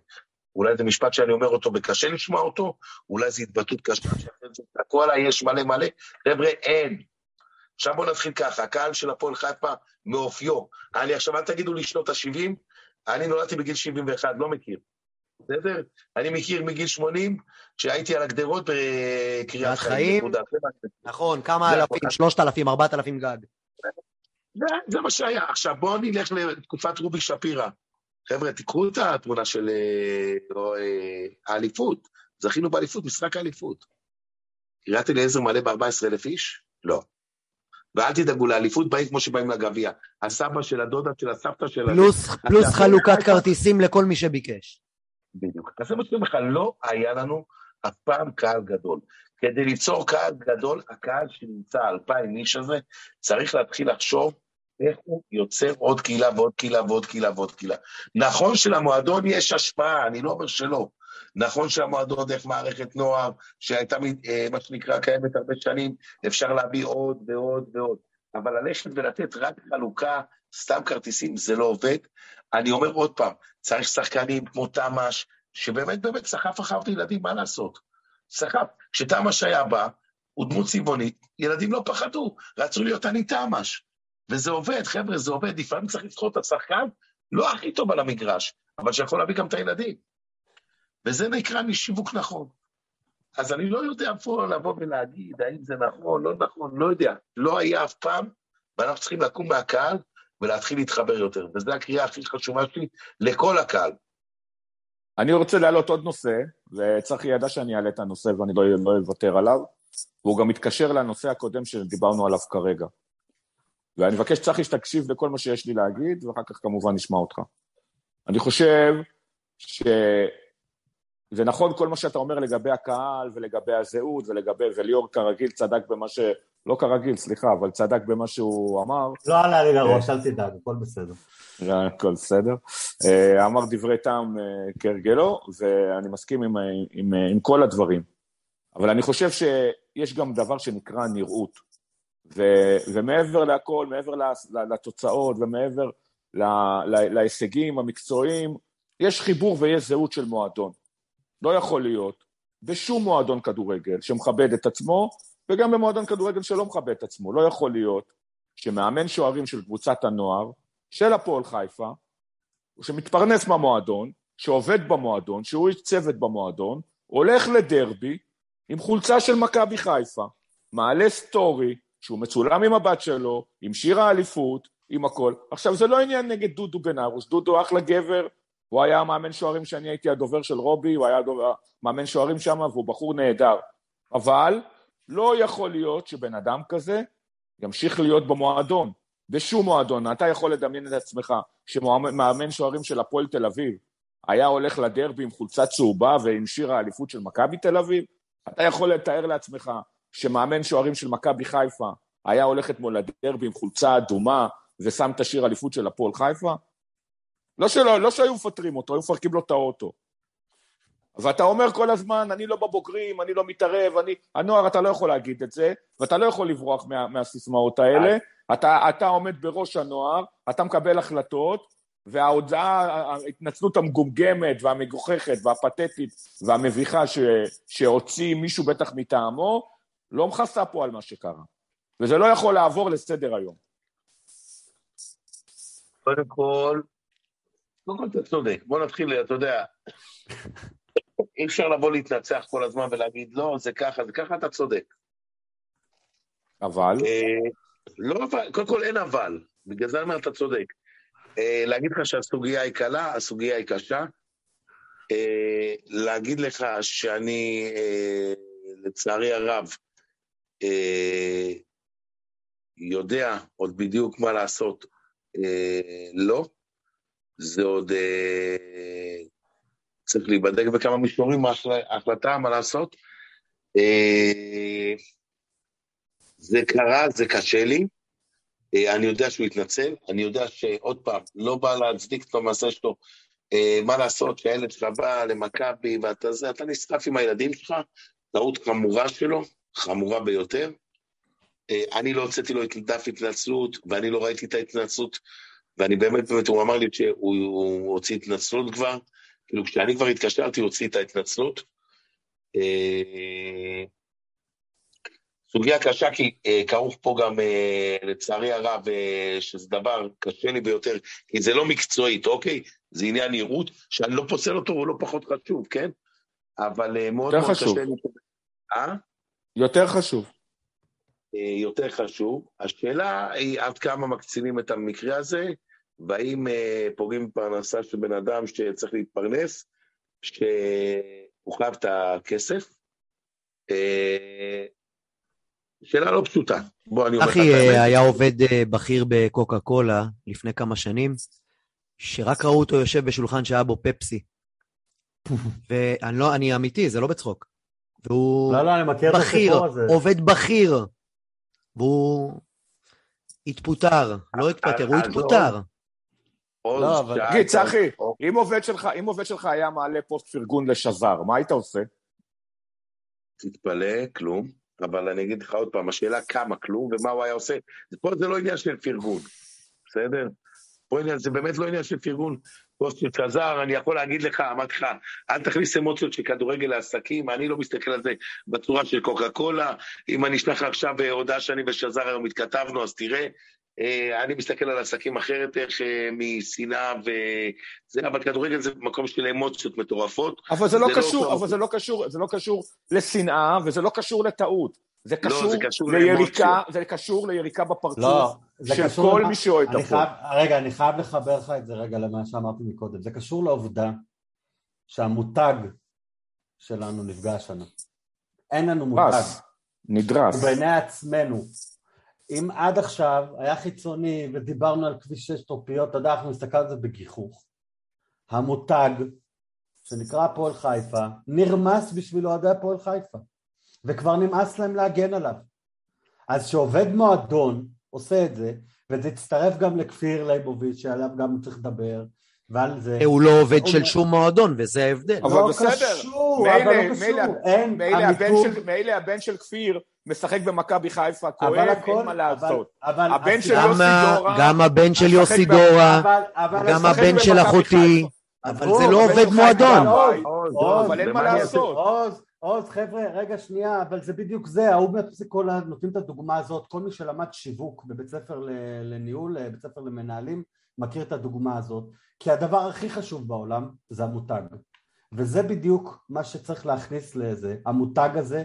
H: אולי זה משפט שאני אומר אותו וקשה לשמוע אותו, אולי זו התבטאות קשה, שאחרי <laughs> זה תקוע עליי, יש מלא מלא, חבר'ה, אין. עכשיו בואו נתחיל ככה, הקהל של הפועל חיפה מאופיו. אני עכשיו, אל תגידו לי שנות ה-70, אני נולדתי בגיל 71, לא מכיר. בסדר? אני מכיר מגיל 80, כשהייתי על הגדרות בקריאת
E: חיים. נכון, כמה אלפים, 3,000, 4,000 גג.
H: זה מה שהיה. עכשיו בואו נלך לתקופת רובי שפירא. חבר'ה, תיקחו את התמונה של אה, אה, האליפות. זכינו באליפות, משחק האליפות. קריאת אליעזר מלא ב-14,000 איש? לא. ואל תדאגו, לאליפות באים כמו שבאים לגביע. הסבא של הדודה של הסבתא של...
E: פלוס, פלוס חלוקת כרטיסים לכל מי שביקש.
H: בדיוק. אז זה מה שאומר לך, לא היה לנו אף פעם קהל גדול. כדי ליצור קהל גדול, הקהל שנמצא, אלפיים איש הזה, צריך להתחיל לחשוב איך הוא יוצר עוד קהילה ועוד קהילה ועוד קהילה ועוד קהילה. נכון שלמועדון יש השפעה, אני לא אומר שלא. נכון שהמועדון דרך מערכת נוער, שהייתה אה, מה שנקרא קיימת הרבה שנים, אפשר להביא עוד ועוד ועוד. אבל ללכת ולתת רק חלוקה, סתם כרטיסים, זה לא עובד. אני אומר עוד פעם, צריך שחקנים כמו תמ"ש, שבאמת באמת סחף אחריו את הילדים, מה לעשות? סחף. כשתמ"ש היה בא, הוא דמות צבעונית, ילדים לא פחדו, רצו להיות אני תמ"ש. וזה עובד, חבר'ה, זה עובד. לפעמים צריך לבחור את השחקן לא הכי טוב על המגרש, אבל שיכול להביא גם את הילדים. וזה נקרא משיווק נכון. אז אני לא יודע פה לבוא ולהגיד האם זה נכון, לא נכון, לא יודע. לא היה אף פעם, ואנחנו צריכים לקום מהקהל ולהתחיל להתחבר יותר. וזו הקריאה הכי חשובה שלי לכל הקהל.
G: אני רוצה להעלות עוד נושא, וצחי ידע שאני אעלה את הנושא ואני לא, לא אוותר עליו, והוא גם מתקשר לנושא הקודם שדיברנו עליו כרגע. ואני מבקש, צחי, שתקשיב לכל מה שיש לי להגיד, ואחר כך כמובן נשמע אותך. אני חושב שזה נכון כל מה שאתה אומר לגבי הקהל ולגבי הזהות ולגבי, וליאור כרגיל צדק במה ש... לא כרגיל, סליחה, אבל צדק במה שהוא אמר.
F: לא עלה לי לראש, אל תדאג, הכל בסדר.
G: הכל בסדר. אה, אמר דברי טעם אה, כהרגלו, ואני מסכים עם, עם, עם כל הדברים. אבל אני חושב שיש גם דבר שנקרא נראות. ו, ומעבר להכל, מעבר לתוצאות ומעבר להישגים המקצועיים, יש חיבור ויש זהות של מועדון. לא יכול להיות בשום מועדון כדורגל שמכבד את עצמו, וגם במועדון כדורגל שלא מכבד את עצמו. לא יכול להיות שמאמן שוערים של קבוצת הנוער, של הפועל חיפה, שמתפרנס מהמועדון, שעובד במועדון, שהוא איש צוות במועדון, הולך לדרבי עם חולצה של מכבי חיפה, מעלה סטורי, שהוא מצולם עם הבת שלו, עם שיר האליפות, עם הכל. עכשיו, זה לא עניין נגד דודו בן ארוש, דודו אחלה גבר, הוא היה המאמן שוערים שאני הייתי הדובר של רובי, הוא היה מאמן שוערים שם והוא בחור נהדר. אבל לא יכול להיות שבן אדם כזה ימשיך להיות במועדון, בשום מועדון. אתה יכול לדמיין את עצמך שמאמן שוערים של הפועל תל אביב היה הולך לדרבי עם חולצה צהובה ועם שיר האליפות של מכבי תל אביב? אתה יכול לתאר לעצמך שמאמן שוערים של מכבי חיפה היה הולך אתמול לדרבי עם חולצה אדומה ושם את השיר אליפות של הפועל חיפה? לא, שלא, לא שהיו מפטרים אותו, היו מפרקים לו את האוטו. ואתה אומר כל הזמן, אני לא בבוגרים, אני לא מתערב, אני... הנוער, אתה לא יכול להגיד את זה, ואתה לא יכול לברוח מה, מהסיסמאות האלה. אתה, אתה עומד בראש הנוער, אתה מקבל החלטות, וההודעה, ההתנצלות המגומגמת והמגוחכת והפתטית והמביכה ש, שהוציא מישהו בטח מטעמו, לא מכסה פה על מה שקרה. וזה לא יכול לעבור לסדר היום.
H: קודם כל, קודם כל אתה צודק. בוא נתחיל, אתה יודע, אי אפשר לבוא להתנצח כל הזמן ולהגיד, לא, זה ככה, זה ככה, אתה צודק.
G: אבל?
H: אה, לא אבל, קודם כל אין אבל, בגלל זה אני אומר, אתה צודק. אה, להגיד לך שהסוגיה היא קלה, הסוגיה היא קשה. אה, להגיד לך שאני, לצערי הרב, יודע עוד בדיוק מה לעשות, לא. זה עוד צריך להיבדק בכמה מישורים, ההחלטה מה לעשות. זה קרה, זה קשה לי. אני יודע שהוא התנצל, אני יודע שעוד פעם, לא בא להצדיק את המעשה שלו. מה לעשות, שהילד שלך בא למכבי ואתה זה, אתה נסחף עם הילדים שלך, טעות חמורה שלו, חמורה ביותר. אני לא הוצאתי לו את דף התנצלות, ואני לא ראיתי את ההתנצלות, ואני באמת, באמת, הוא אמר לי שהוא הוציא התנצלות כבר, כאילו כשאני כבר התקשרתי, הוא הוציא את ההתנצלות. סוגיה קשה, כי אה, כרוך פה גם, אה, לצערי הרב, אה, שזה דבר קשה לי ביותר, כי זה לא מקצועית, אוקיי? זה עניין נראות, שאני לא פוסל אותו, הוא לא פחות חשוב, כן? אבל אה, מאוד מאוד
G: חשוב.
H: קשה לי... אה?
G: יותר חשוב.
H: אה, יותר חשוב. השאלה היא עד כמה מקצינים את המקרה הזה, והאם אה, פוגעים בפרנסה של בן אדם שצריך להתפרנס, שהוא חייב את הכסף. אה, שאלה לא פשוטה. בוא, אני אומר לך את
E: אחי
H: האמת.
E: אה, היה עובד בכיר בקוקה קולה לפני כמה שנים, שרק ראו אותו יושב בשולחן שהיה בו פפסי. ואני לא, אני אמיתי, זה לא בצחוק. והוא
F: לא, לא, אני מכיר את
E: בכיר,
F: הזה.
E: עובד בכיר. והוא התפוטר, לא התפטר, הוא התפוטר.
H: עוז,
G: לא, אבל... תגיד, צחי, אם עובד שלך, אם עובד שלך היה מעלה פוסט פרגון לשזר, מה היית עושה?
H: תתפלא, כלום. אבל אני אגיד לך עוד פעם, השאלה כמה כלום ומה הוא היה עושה. פה זה לא עניין של פרגון, בסדר? פה עניין, זה באמת לא עניין של פרגון. פוסט של שזר, אני יכול להגיד לך, אמרתי לך, אל תכניס אמוציות של כדורגל לעסקים, אני לא מסתכל על זה בצורה של קוקה קולה. אם אני אשלח לך עכשיו אה, הודעה שאני ושזר היום התכתבנו, אז תראה. אה, אני מסתכל על עסקים אחרת, איך אה, משנאה וזה, אבל כדורגל זה מקום של אמוציות מטורפות.
G: אבל זה לא קשור, לא אבל זה לא קשור, זה לא קשור לשנאה, וזה לא קשור לטעות. זה לא, קשור, לא, זה קשור ליריקה, זה קשור ליריקה בפרצוף לא, של כל מי שאוהד את הפועל.
F: רגע, אני חייב לחבר לך את זה רגע למה שאמרתי מקודם. זה קשור לעובדה שהמותג שלנו נפגע השנה. אין לנו מותג.
G: נדרס.
F: בעיני עצמנו. אם עד עכשיו היה חיצוני ודיברנו על כביש 6 טרופיות, אתה יודע, אנחנו נסתכל על זה בגיחוך. המותג, שנקרא הפועל חיפה, נרמס בשביל אוהדי הפועל חיפה. וכבר נמאס להם להגן עליו. אז שעובד מועדון עושה את זה, וזה יצטרף גם לכפיר ליבוביץ' שעליו גם צריך לדבר, ועל זה...
E: הוא לא עובד של שום מועדון, וזה ההבדל.
G: אבל לא בסדר. קשור, אבל לא קשור. מילא הבן של כפיר משחק במכבי חיפה, כואב, אין מה לעשות. הבן של יוסי דורה...
E: גם הבן של יוסי דורה, גם הבן של אחותי, אבל זה לא עובד מועדון.
G: אבל אין מה לעשות.
F: עוז, חבר'ה, רגע שנייה, אבל זה בדיוק זה, ההוא כל נותנים את הדוגמה הזאת, כל מי שלמד שיווק בבית ספר לניהול, אה, בית ספר למנהלים, מכיר את הדוגמה הזאת, כי הדבר הכי חשוב בעולם זה המותג, וזה בדיוק מה שצריך להכניס לזה, המותג הזה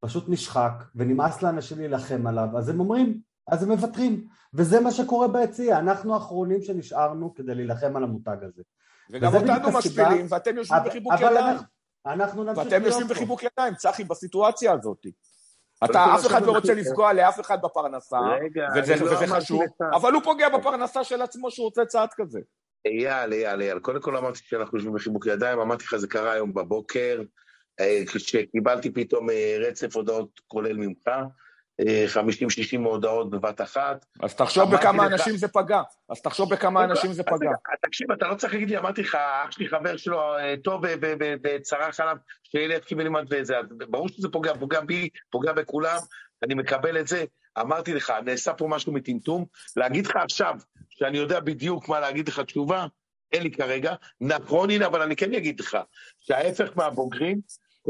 F: פשוט נשחק, ונמאס לאנשים להילחם עליו, אז הם אומרים, אז הם מוותרים, וזה מה שקורה ביציע, אנחנו האחרונים שנשארנו כדי להילחם על המותג הזה.
G: וגם אותנו משפילים, ואתם יושבים בחיבוק ידיים.
F: אנחנו נמשיך
G: להיות פה. ואתם יושבים בחיבוק ידיים, צחי, בסיטואציה הזאת. אתה, אף אחד לא רוצה לפגוע לאף אחד בפרנסה, וזה לא חשוב, אבל הוא פוגע בפרנסה של עצמו שהוא רוצה צעד כזה.
H: אייל, אייל, אייל, קודם כל אמרתי שאנחנו יושבים בחיבוק ידיים, אמרתי לך, זה קרה היום בבוקר, כשקיבלתי פתאום אה, רצף הודעות כולל ממך, 50-60 הודעות בבת אחת.
G: אז תחשוב בכמה אנשים זה פגע. אז תחשוב בכמה אנשים זה פגע.
H: תקשיב, אתה לא צריך להגיד לי, אמרתי לך, אח שלי חבר שלו אה, טוב וצרח עליו, שילד קיבל לימד וזה, ברור שזה פוגע, פוגע בי, פוגע בכולם, אני מקבל את זה. אמרתי לך, נעשה פה משהו מטמטום, להגיד לך עכשיו, שאני יודע בדיוק מה להגיד לך תשובה, אין לי כרגע. נכון, הנה, אבל אני כן אגיד לך, שההפך מהבוגרים,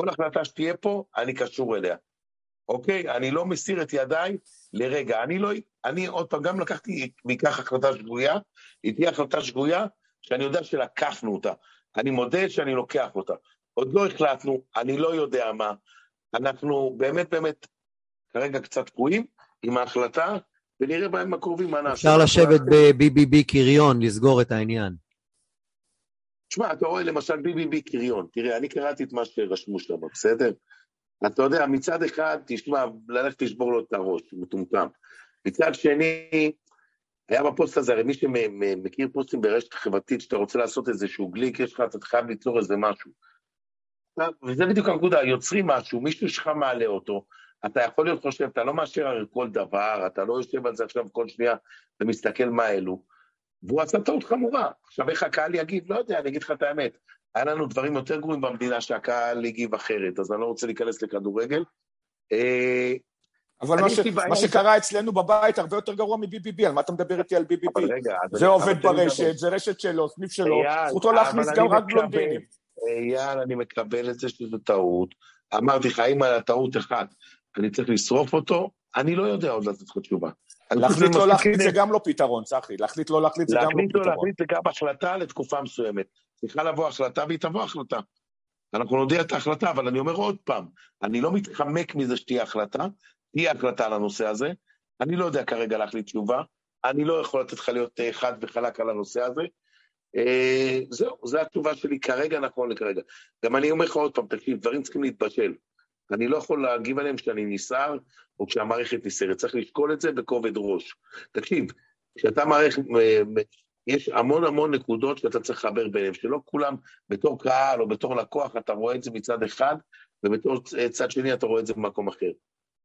H: כל החלטה שתהיה פה, אני קשור אליה. אוקיי? אני לא מסיר את ידיי לרגע. אני לא... אני עוד פעם, גם לקחתי מכך החלטה שגויה, היא תהיה החלטה שגויה שאני יודע שלקחנו אותה. אני מודה שאני לוקח אותה. עוד לא החלטנו, אני לא יודע מה. אנחנו באמת באמת כרגע קצת תקועים עם ההחלטה, ונראה בימים הקרובים מה נעשה.
E: אפשר לשבת ב-BBB קריון, לסגור את העניין.
H: תשמע, אתה רואה למשל BBB קריון, תראה, אני קראתי את מה שרשמו שם, בסדר? אתה יודע, מצד אחד, תשמע, ללכת לשבור לו את הראש, מטומטם. מצד שני, היה בפוסט הזה, הרי מי שמכיר פוסטים ברשת חברתית, שאתה רוצה לעשות איזשהו גליק, יש לך, אתה חייב ליצור איזה משהו. וזה בדיוק הנקודה, יוצרים משהו, מישהו שלך מעלה אותו, אתה יכול להיות חושב, אתה לא מאשר הרי כל דבר, אתה לא יושב על זה עכשיו כל שנייה ומסתכל מה אלו, והוא עשה טעות חמורה. עכשיו, איך הקהל יגיב? לא יודע, אני אגיד לך את האמת. היה לנו דברים יותר גרועים במדינה שהקהל הגיב אחרת, אז אני לא רוצה להיכנס לכדורגל.
G: אה, אבל מה, ש... מה שקרה אצלנו בבית הרבה יותר גרוע מ-BBB, על מה אתה מדבר איתי על BBB? זה עובד ברשת, זה רשת שלו, סניף שלו, זכותו להכניס גם רק בלונדינים.
H: אייל, אני מקבל את זה שזו טעות. אמרתי לך, אם על הטעות אחת אני צריך לשרוף אותו, אני לא יודע עוד לתת לך תשובה.
G: להחליט לא להחליט זה גם לא פתרון, צחי. להחליט לא להחליט זה גם לא פתרון. להחליט לא להחליט
H: זה גם החלטה לתקופה מסוימת. צריכה לבוא החלטה והיא תבוא החלטה. אנחנו נודיע את ההחלטה, אבל אני אומר עוד פעם, אני לא מתחמק מזה שתהיה החלטה, תהיה החלטה על הנושא הזה. אני לא יודע כרגע להחליט תשובה, אני לא יכול לתת לך להיות אה, חד וחלק על הנושא הזה. אה, זהו, זו התשובה שלי כרגע, נכון לכרגע. גם אני אומר לך עוד פעם, תקשיב, דברים צריכים להתבשל. אני לא יכול להגיב עליהם כשאני נסער, או כשהמערכת נסערת. צריך לשקול את זה בכובד ראש. תקשיב, כשאתה מערכת, יש המון המון נקודות שאתה צריך לחבר ביניהם, שלא כולם בתור קהל או בתור לקוח אתה רואה את זה מצד אחד, ובתור צד שני אתה רואה את זה במקום אחר.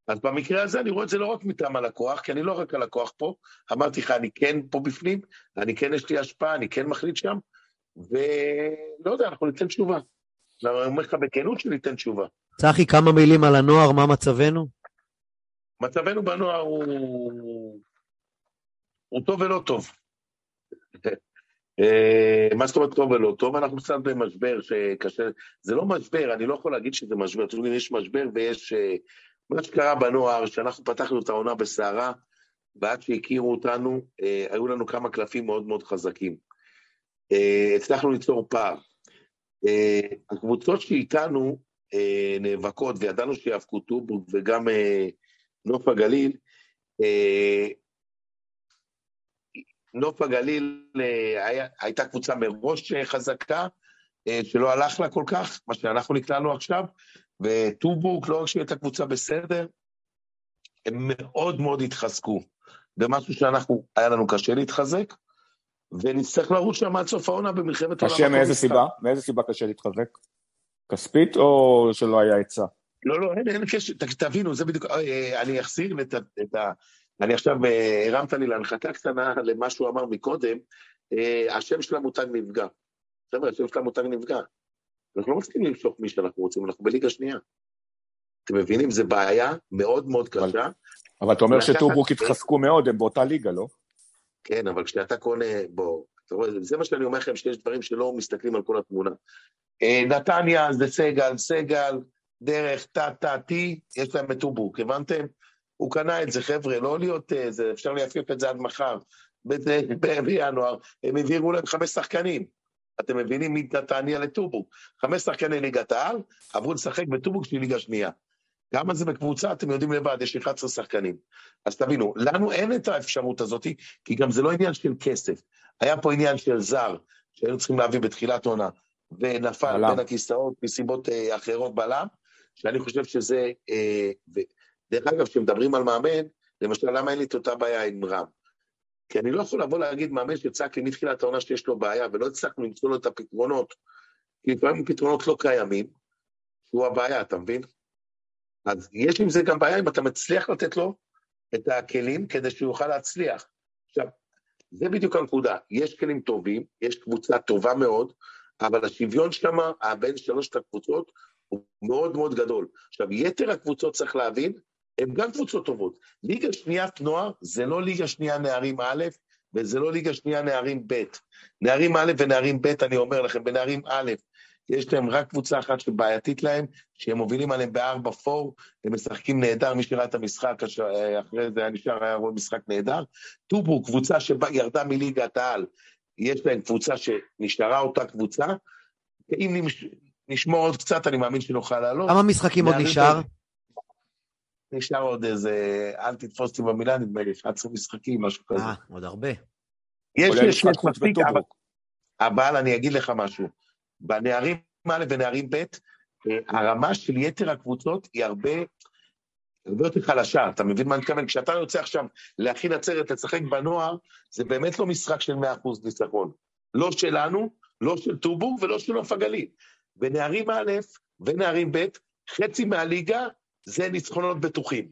H: אז במקרה הזה אני רואה את זה לא רק מטעם הלקוח, כי אני לא רק הלקוח פה, אמרתי לך, אני כן פה בפנים, אני כן יש לי השפעה, אני כן מחליט שם, ולא יודע, אנחנו ניתן תשובה. אני אומר לך בכנות שניתן תשובה.
E: צחי, כמה מילים על הנוער, מה מצבנו?
H: מצבנו בנוער הוא, הוא טוב ולא טוב. אה, מה זאת אומרת טוב ולא טוב? אנחנו קצת במשבר שקשה, זה לא משבר, אני לא יכול להגיד שזה משבר, אתם יודעים, יש משבר ויש... אה, מה שקרה בנוער, שאנחנו פתחנו את העונה בסערה, ועד שהכירו אותנו, אה, היו לנו כמה קלפים מאוד מאוד חזקים. הצלחנו ליצור פער. הקבוצות שאיתנו נאבקות, וידענו שיאבקו טובורג וגם נוף הגליל, נוף הגליל אה, היה, הייתה קבוצה מראש אה, חזקה, אה, שלא הלך לה כל כך, מה שאנחנו נקלענו עכשיו, וטובורק, לא רק שהיא הייתה קבוצה בסדר, הם מאוד מאוד התחזקו. במשהו שאנחנו, היה לנו קשה להתחזק, ונצטרך לרוץ שם עד סוף העונה במלחמת
G: עולם. קשה מאיזה סיבה? מאיזה סיבה קשה להתחזק? כספית או שלא היה עצה?
H: לא, לא, אין, אין קשר, תבינו, זה בדיוק, אני אחזיר את, את, אני עכשיו, אה, הרמת לי להנחתה קטנה למה שהוא אמר מקודם, אה, השם של המותג נפגע. חבר'ה, השם של המותג נפגע. אנחנו לא מצליחים למשוך מי שאנחנו רוצים, אנחנו בליגה שנייה. אתם מבינים? זו בעיה מאוד מאוד קשה.
G: אבל אתה אומר שטורבוק התחזקו מאוד, הם באותה ליגה, לא?
H: כן, אבל כשאתה קונה, בוא, אתה רואה, זה מה שאני אומר לכם, שיש דברים שלא מסתכלים על כל התמונה. אה, נתניה זה סגל, סגל, דרך, טה-טה-טי, יש להם את טורבוק, הבנתם? הוא קנה את זה, חבר'ה, לא להיות, אה, זה, אפשר להפיף את זה עד מחר. בינואר <laughs> הם העבירו להם חמש שחקנים. אתם מבינים מנתניה לטובוק. חמש שחקני ליגת העל עברו לשחק בטובוק של ליגה שנייה. כמה זה בקבוצה, אתם יודעים לבד, יש 11 שחקנים. אז תבינו, לנו אין את האפשרות הזאת, כי גם זה לא עניין של כסף. היה פה עניין של זר, שהיינו צריכים להביא בתחילת עונה, ונפל בלם. בין הכיסאות מסיבות אה, אחרות בלם, שאני חושב שזה... אה, דרך אגב, כשמדברים על מאמן, למשל, למה אין לי את אותה בעיה עם רם? כי אני לא יכול לבוא להגיד מאמן שצעק לי מתחילת העונה שיש לו בעיה, ולא הצלחנו למצוא לו את הפתרונות, כי לפעמים פתרונות לא קיימים, שהוא הבעיה, אתה מבין? אז יש עם זה גם בעיה אם אתה מצליח לתת לו את הכלים כדי שהוא יוכל להצליח. עכשיו, זה בדיוק הנקודה, יש כלים טובים, יש קבוצה טובה מאוד, אבל השוויון שם, בין שלושת הקבוצות, הוא מאוד מאוד גדול. עכשיו, יתר הקבוצות צריך להבין, הן גם קבוצות טובות. ליגה שניית נוער זה לא ליגה שנייה נערים א', וזה לא ליגה שנייה נערים ב'. נערים א' ונערים ב', אני אומר לכם, בנערים א', יש להם רק קבוצה אחת שבעייתית להם, שהם מובילים עליהם בארבע פור, הם משחקים נהדר, מי שראה את המשחק, אחרי זה היה נשאר, היה רואה משחק נהדר. טובו, קבוצה שירדה מליגת העל, יש להם קבוצה שנשארה אותה קבוצה, אם נשמור עוד קצת, אני מאמין שנוכל לעלות.
E: כמה משחקים עוד נשאר?
H: נשאר עוד איזה, אל תתפוס אותי במילה, נדמה לי, 11 משחקים, משהו כזה.
E: אה, עוד הרבה.
H: יש, יש, יש מספיק, אבל, אבל אני אגיד לך משהו. בנערים א' ונערים ב', אה, הרמה של יתר הקבוצות היא הרבה, הרבה יותר חלשה, אתה מבין מה אני מתכוון? כשאתה יוצא עכשיו להכין עצרת לשחק בנוער, זה באמת לא משחק של 100% ניצחון. לא שלנו, לא של טובו ולא של נוף הגליל. בנערים א' ונערים ב', חצי מהליגה זה ניצחונות בטוחים.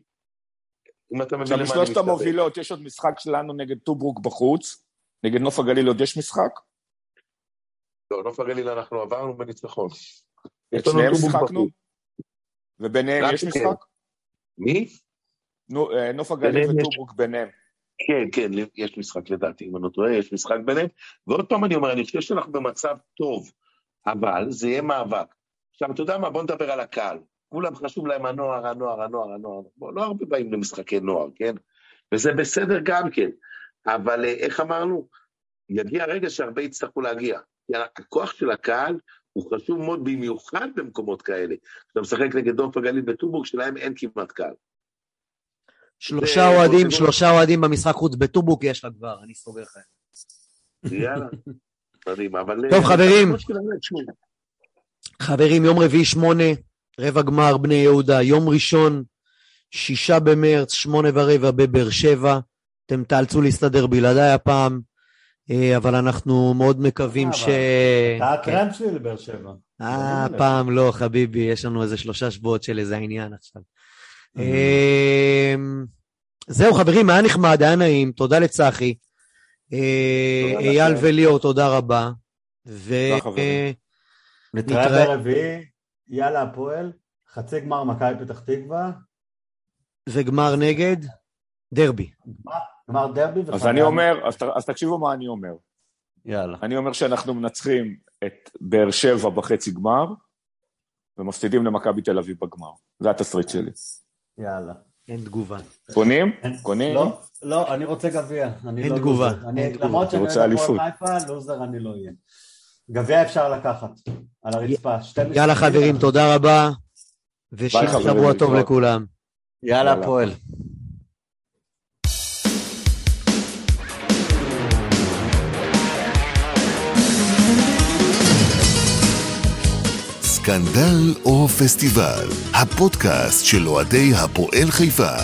G: אם אתה מבין למה אני מתכוון. עכשיו, משלושת המובילות, יש עוד משחק שלנו נגד טוברוק בחוץ, נגד נוף הגליל עוד יש משחק?
H: לא, נוף הגליל אנחנו עברנו בניצחון.
G: את שניהם שיחקנו? וביניהם יש משחק?
H: מי?
G: אה, נוף הגליל וטוברוק ביניהם.
H: כן, כן, יש משחק לדעתי, אם אני לא טועה, יש משחק ביניהם. ועוד פעם אני אומר, אני חושב שאנחנו במצב טוב, אבל זה יהיה מאבק. עכשיו, אתה יודע מה? בוא נדבר על הקהל. כולם חשוב להם הנוער, הנוער, הנוער, הנוער. בוא, לא הרבה באים למשחקי נוער, כן? וזה בסדר גם כן. אבל אה, איך אמרנו? יגיע רגע שהרבה יצטרכו להגיע. כי הכוח של הקהל הוא חשוב מאוד במיוחד במקומות כאלה. כשאתה משחק נגד דוף הגליל בטובורג, שלהם אין כמעט קהל.
E: שלושה אוהדים, שלושה אוהדים במשחק חוץ בטובורג יש לה כבר, אני סוגר לך.
H: יאללה, <laughs> מדהים, אבל...
E: טוב, חברים. חברים, יום רביעי שמונה, רבע גמר בני יהודה, יום ראשון, שישה במרץ, שמונה ורבע בבאר שבע. אתם תאלצו להסתדר בלעדיי הפעם, אה, אבל אנחנו מאוד מקווים אה, ש...
F: אתה הטרנד שלי לבאר שבע.
E: אה, פעם לא, חביבי, יש לנו איזה שלושה שבועות של איזה עניין עכשיו. אה. זהו, חברים, היה נחמד, היה נעים, תודה לצחי. אייל וליאור, תודה רבה.
F: נתראה ברביעי. יאללה הפועל, חצי גמר מכבי פתח תקווה.
E: וגמר נגד? דרבי.
F: גמר דרבי
G: אז אני אומר, אז, אז תקשיבו מה אני אומר.
F: יאללה.
G: אני אומר שאנחנו מנצחים את באר שבע בחצי גמר, ומפסידים למכבי תל אביב בגמר. זה התסריט שלי.
F: יאללה.
E: אין תגובה.
G: קונים? קונים?
F: לא, לא, אני רוצה גביע. אני
E: אין
F: לא
E: תגובה.
F: למרות שאני
G: רוצה אליפות.
F: לוזר אני לא אהיה. גביע אפשר לקחת, על הרצפה.
E: יאללה. חברים, תודה רבה. ושיהיה שבוע טוב. לכולם.
F: יאללה,
G: יאללה.
F: הפועל.
C: סקנדל או פסטיבל, הפודקאסט של אוהדי הפועל חיפה.